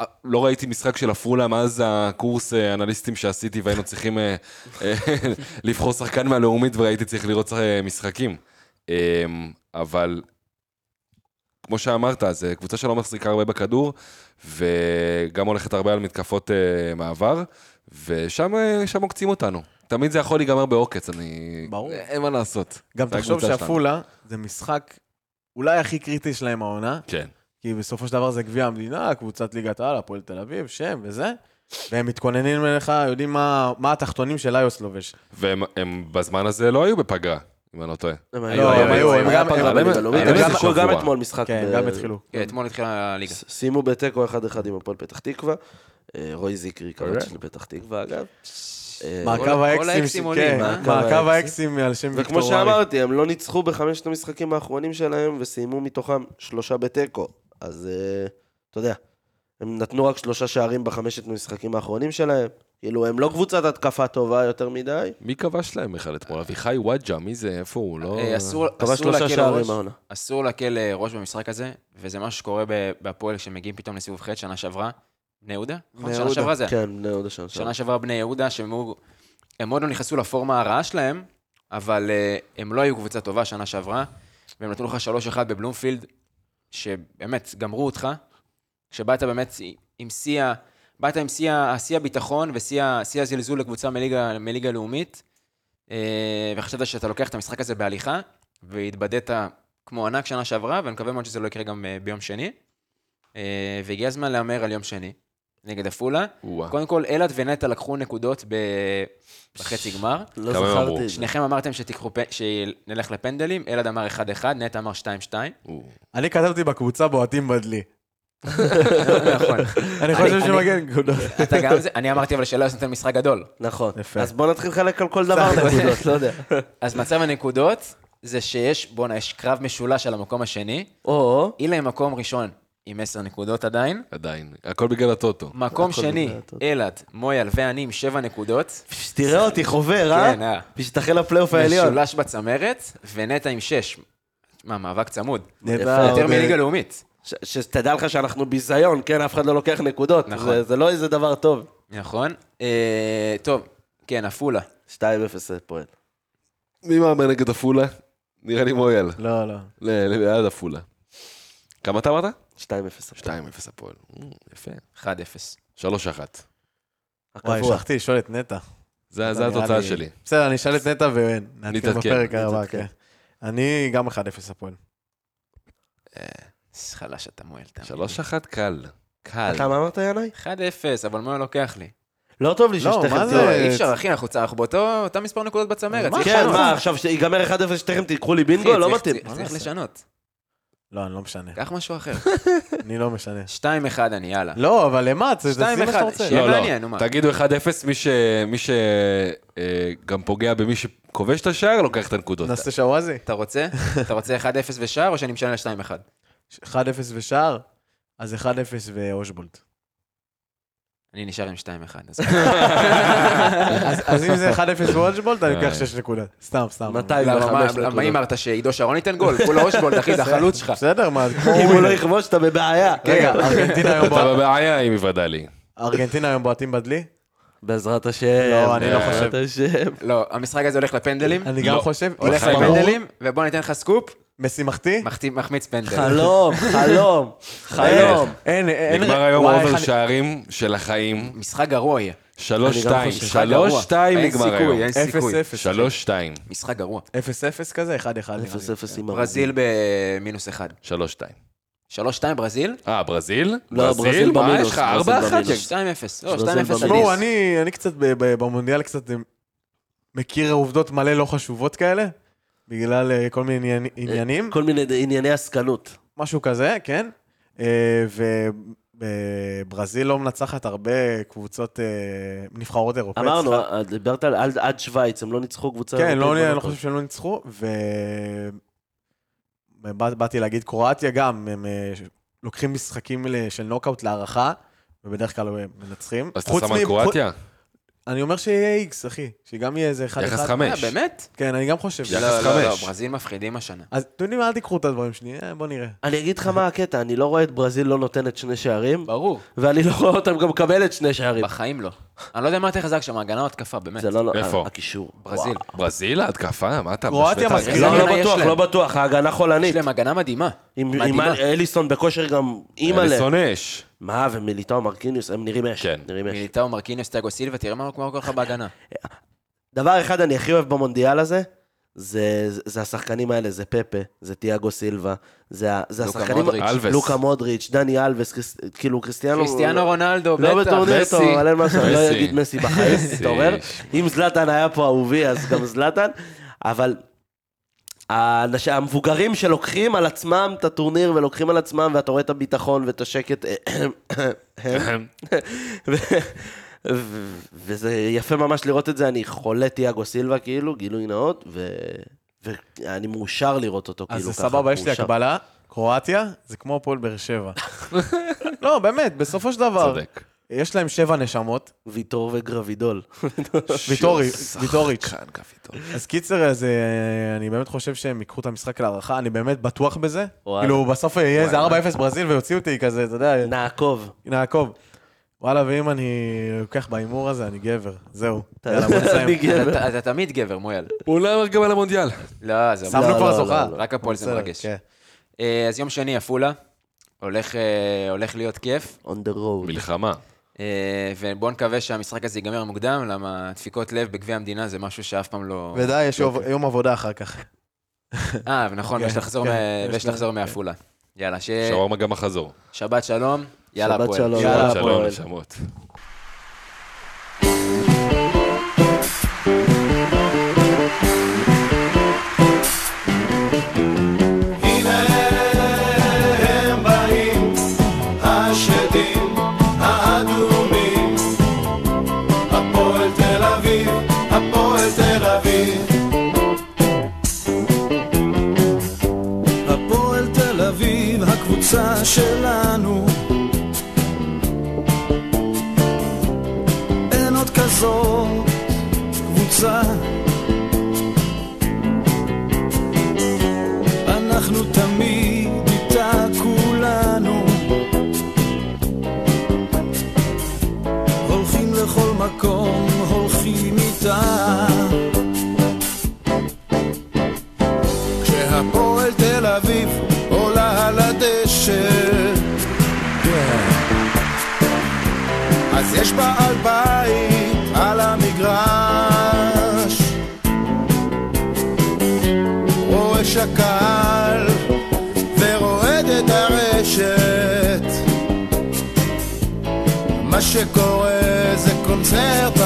אה, לא ראיתי משחק של עפולה מאז הקורס אה, אנליסטים שעשיתי והיינו צריכים אה, אה, לבחור שחקן מהלאומית והייתי צריך לראות אה, משחקים. אה, אבל כמו שאמרת, זו קבוצה שלא מחזיקה הרבה בכדור, וגם הולכת הרבה על מתקפות אה, מעבר, ושם אה, עוקצים אותנו. תמיד זה יכול להיגמר בעוקץ, אני... ברור. אין מה לעשות. גם תחשוב. שעפולה זה משחק אולי הכי קריטי שלהם העונה, כן. כי בסופו של דבר זה גביע המדינה, קבוצת ליגת העל, הפועל תל אביב, שם וזה, והם מתכוננים אליך, יודעים מה, מה התחתונים של איוס לובש. והם הם בזמן הזה לא היו בפגרה, אם אני לא טועה. הם לא, הם היו, הם גם- שיחקו גם. אתמול משחק. כן, ב- גם התחילו. כן, אתמול התחילה הליגה. סיימו בתיקו 1-1 עם הפועל פתח תקווה. אה, רוי זיקרי, קרץ אוקיי. של פתח תקווה אגב. אה, מעקב כל האקסים, כן, אה? מעקב האקסים. על שם ויקטור וכמו. שאמרתי, הם לא ניצחו בחמשת המשחקים האחרונים שלהם, וסיימו מתוכם שלושה בתיקו. אז אה, אתה יודע, הם נתנו רק שלושה שערים בחמשת המשחקים האחרונים שלהם. כאילו, הם לא קבוצת התקפה טובה יותר מדי. מי כבש להם בכלל אתמול? אביחי וואג'ה, מי זה? איפה הוא? לא... אה, אסור כבש שלושה להקל שערים ראש. העונה. אסור להקל אה, ראש במשחק הזה, וזה משהו שקורה בהפועל כשמגיעים פתאום לסיבוב ח' שנה שעברה. בני יהודה? נכון, בני שנה יהודה. שעברה. כן, בני יהודה שנה שנה שעברה. שעברה בני יהודה, שהם עוד לא נכנסו לפורמה הרעה שלהם, אבל אה, הם לא היו קבוצה טובה שנה שעברה, והם נתנו לך 3-1 בבלומפילד, שבאמת גמרו אותך, כשבאת באמת עם שיא, באת עם שיא הביטחון ושיא הזלזול לקבוצה מליגה, מליגה לאומית, אה, וחשבת שאתה לוקח את המשחק הזה בהליכה, והתבדית כמו ענק שנה שעברה, ואני מקווה מאוד שזה לא יקרה גם אה, ביום שני. אה, והגיע הזמן להמר על יום שני, נגד עפולה. קודם כל, אלעד ונטע לקחו נקודות ב... בחצי גמר. לא? זכרתי את זה. שניכם אמרתם שתיקחו, שנלך לפנדלים, אלעד אמר 1-1, נטע אמר 2-2. או. אני כתבתי בקבוצה בועטים בדלי. נכון. אני חושב שמגיע נקודות. אתה גם זה, אני אמרתי אבל שלא נותן משחק גדול. נכון. יפה. אז בוא נתחיל לחלק על כל דבר נקודות, לא יודע. אז מצב הנקודות זה שיש, בואנה, יש קרב משולש על המקום השני. או, אילן מקום ראשון עם 10 נקודות עדיין. עדיין. הכל בגלל הטוטו. מקום שני. אילת, מויאל ואני עם 7 נקודות. תראה אותי חובר, אה? כן, אה. בשביל לפלייאוף העליון. משולש בצמרת, ונטע עם 6. מה, מאבק צמוד. יותר מליגה לאומית. ש- שתדע לך שאנחנו ביזיון, כן? אף אחד לא לוקח נקודות. נכון. זה- זה לא איזה דבר טוב. נכון. אה, טוב, כן, עפולה. 2-0 הפועל. מי מהמר נגד עפולה? נראה לי מויאל. לא, לא. ל- ליד עפולה. כמה אתה אמרת? 2-0. 2-0 הפועל. יפה. 1-0. 3-1. וואי, הקבוע. שכחתי לשאול את נטע. זה התוצאה לי- שלי. בסדר, אני אשאל את נטע ונעדכן בפרק הבא. כן. אני גם 1-0 הפועל. חלש אתה מועל. תאמין לי. 3-1 קל. קל. אתה מה אמרת, ינאי? 1-0, אבל מויאל לוקח לי. לא טוב לי לא, ששתיכם מה תראו. זה? לא, אי אפשר, אחי, אנחנו אנחנו באותו מספר נקודות בצמרת. כן. מה, עכשיו שיגמר 1-0 שתיכם תיקחו לי בינגו? לא מתאים. צריך- לשנות. לא, אני לא משנה. קח משהו אחר. אני לא משנה. 2-1 אני, יאללה. לא, אבל למה? זה מה 2-1, שאתה רוצה. שיהיה לא, לא. מעניין, נו מה. תגידו 1-0, מי ש... מי ש... אה, גם פוגע במי שכובש את השער, לוקח את הנקודות. נעשה שוואזי? אתה רוצה? אתה רוצה 1-0 ושער, או שאני משנה ל-2-1? 1-0 ושער? אז 1-0 ואושבולט. אני נשאר עם 2-1. אז- אם זה 1-0 ואושבולט, אני לוקח אה. 6 נקודות. סתם, סתם. 200 למה, מה-. הימרת שעידו שרון ייתן גול? כולה אושבולד, אחי, זה החלוץ שלך. בסדר, מה, אם הוא לא. יכבוש, אתה בבעיה. רגע, ארגנטינה היום אתה בבעיה עם היוודע ארגנטינה היום בועטים בדלי? בעזרת השם. לא, אני לא השם. לא, המשחק הזה הולך לפנדלים. אני גם לא. חושב. הולך. לפנדלים, ובוא ניתן לך סקופ, מסי מחטיא? מחטיא- מחמיץ פנדל. חלום, חלום, חלום. אין, אין... נגמר היום וואי, over איך אני- שערים של החיים. משחק גרוע יהיה. 3-2. משחק גרוע. 3-2 אין נגמר סיכוי, היום. אין סיכוי. 0-0. 3-2. משחק גרוע. 0-0 כזה, 1-1. נראה לי. 0-0 עם ברזיל במינוס 1. 3-2. 3-2 ברזיל? אה, ברזיל? לא, ברזיל מה, במינוס, יש לך ברזיל 4-1? במינוס. 2-0. לא, ברזיל 2-0 במינוס. תשמעו, אדיס. אני אני קצת ב- ב- במונדיאל קצת אה, מכיר עובדות מלא לא חשובות כאלה, בגלל אה, כל מיני ענייני- עניינים, כל מיני ענייני עסקנות. משהו כזה, כן? אה, וברזיל לא מנצחת הרבה קבוצות, אה, נבחרות אירופאיות. אמרנו, דיברת על עד- עד שווייץ, הם לא ניצחו קבוצה כן, לא, אירופאית אני לא. חושב שהם לא ניצחו, ו... בא- באתי להגיד קרואטיה גם, הם לוקחים משחקים של נוקאוט להערכה, ובדרך כלל הם מנצחים. אז אתה שם על קרואטיה? אני אומר שיהיה איקס, אחי, שגם יהיה איזה אחד יחס אחד. חמש. אה, באמת? כן, אני גם חושב. יחס לא, לא, לא, חמש. ברזיל מפחידים השנה. אז אתם יודעים מה, אל תיקחו את הדברים שלי, אה, בוא נראה. אני אגיד לך מה הקטע, אני לא רואה את ברזיל לא נותנת שני שערים, ברור. ואני לא רואה אותם גם מקבלת שני שערים. בחיים לא. אני לא יודע מה יותר חזק שם, הגנה או התקפה, באמת. זה לא... איפה? הקישור. ברזיל. ברזיל? התקפה? מה אתה... קרואטיה משווה את מסכימה. ההגנה? לא, לא יש בטוח, להם. לא בטוח, ההגנה יש חולנית. להם הגנה מדהימה. עם עם מדהימה. אליסון בכושר גם אימא'לה. אליסון אש. מה, ומיליטאו מרקיניוס, הם נראים אש. כן. נראים אש. מיליטאו, מרקיניוס, תיאגו סילבה, תראה מה קורה לך בהגנה. דבר אחד אני הכי אוהב במונדיאל הזה, זה, זה השחקנים האלה, זה פפה, זה תיאגו סילבה, זה, זה לוקה השחקנים... מודריץ'. אלווס. לוקה מודריץ', דני אלווס, קריס- כאילו קריסטיאנו... קריסטיאנו רונלדו, לא בטח. בטורניר מסי. טוב, אבל אין משהו, אני לא. אגיד מסי בחיים, מסי. תתעורר. אם זלאטן היה פה אהובי, אז גם זלאטן, אבל האנש- המבוגרים שלוקחים על עצמם את הטורניר ולוקחים על עצמם, ואתה רואה את הביטחון ואת השקט, וזה יפה ממש לראות את זה, אני חולה תיאגו סילבה כאילו, גילוי נאות, ו- ואני מאושר לראות אותו כאילו אז ככה. סבבה, יש לי. הקבלה, קרואטיה זה כמו הפועל באר שבע. לא, באמת, בסופו של דבר, צודק. יש להם שבע נשמות, ויטור וגרבידול. ויטורי, ויטוריץ'. גביטור. אז קיצר, אז אה, אני באמת חושב שהם ייקחו את המשחק להערכה, אני באמת בטוח בזה. כאילו, בסוף יהיה איזה 4-0 ברזיל ויוציאו אותי כזה, אתה יודע, נעקוב. נעקוב. וואלה, ואם אני לוקח בהימור הזה, אני גבר. זהו. אני. גבר. אתה תמיד גבר, מויאל. הוא לא אמר גם על המונדיאל. לא, זה שמנו לא, כבר לא, זוכה. לא. רק הפועל זה מרגש. כן. אה, אז יום שני, עפולה. הולך אה, הולך להיות כיף. on the road. מלחמה. אה, ובואו נקווה שהמשחק הזה ייגמר מוקדם, למה דפיקות לב בגביע המדינה זה משהו שאף פעם לא... ודי, יש יום- עבודה אחר כך. אה, נכון, כן, ויש לחזור כן. מעפולה. יאללה, ש... שווארמה גם החזור. שבת שלום, יאללה שבת הפועל. שלום. יאללה, שלום, הפועל. שלנו. אין עוד כזאת קבוצה. מה שקורה זה קונצרט ממש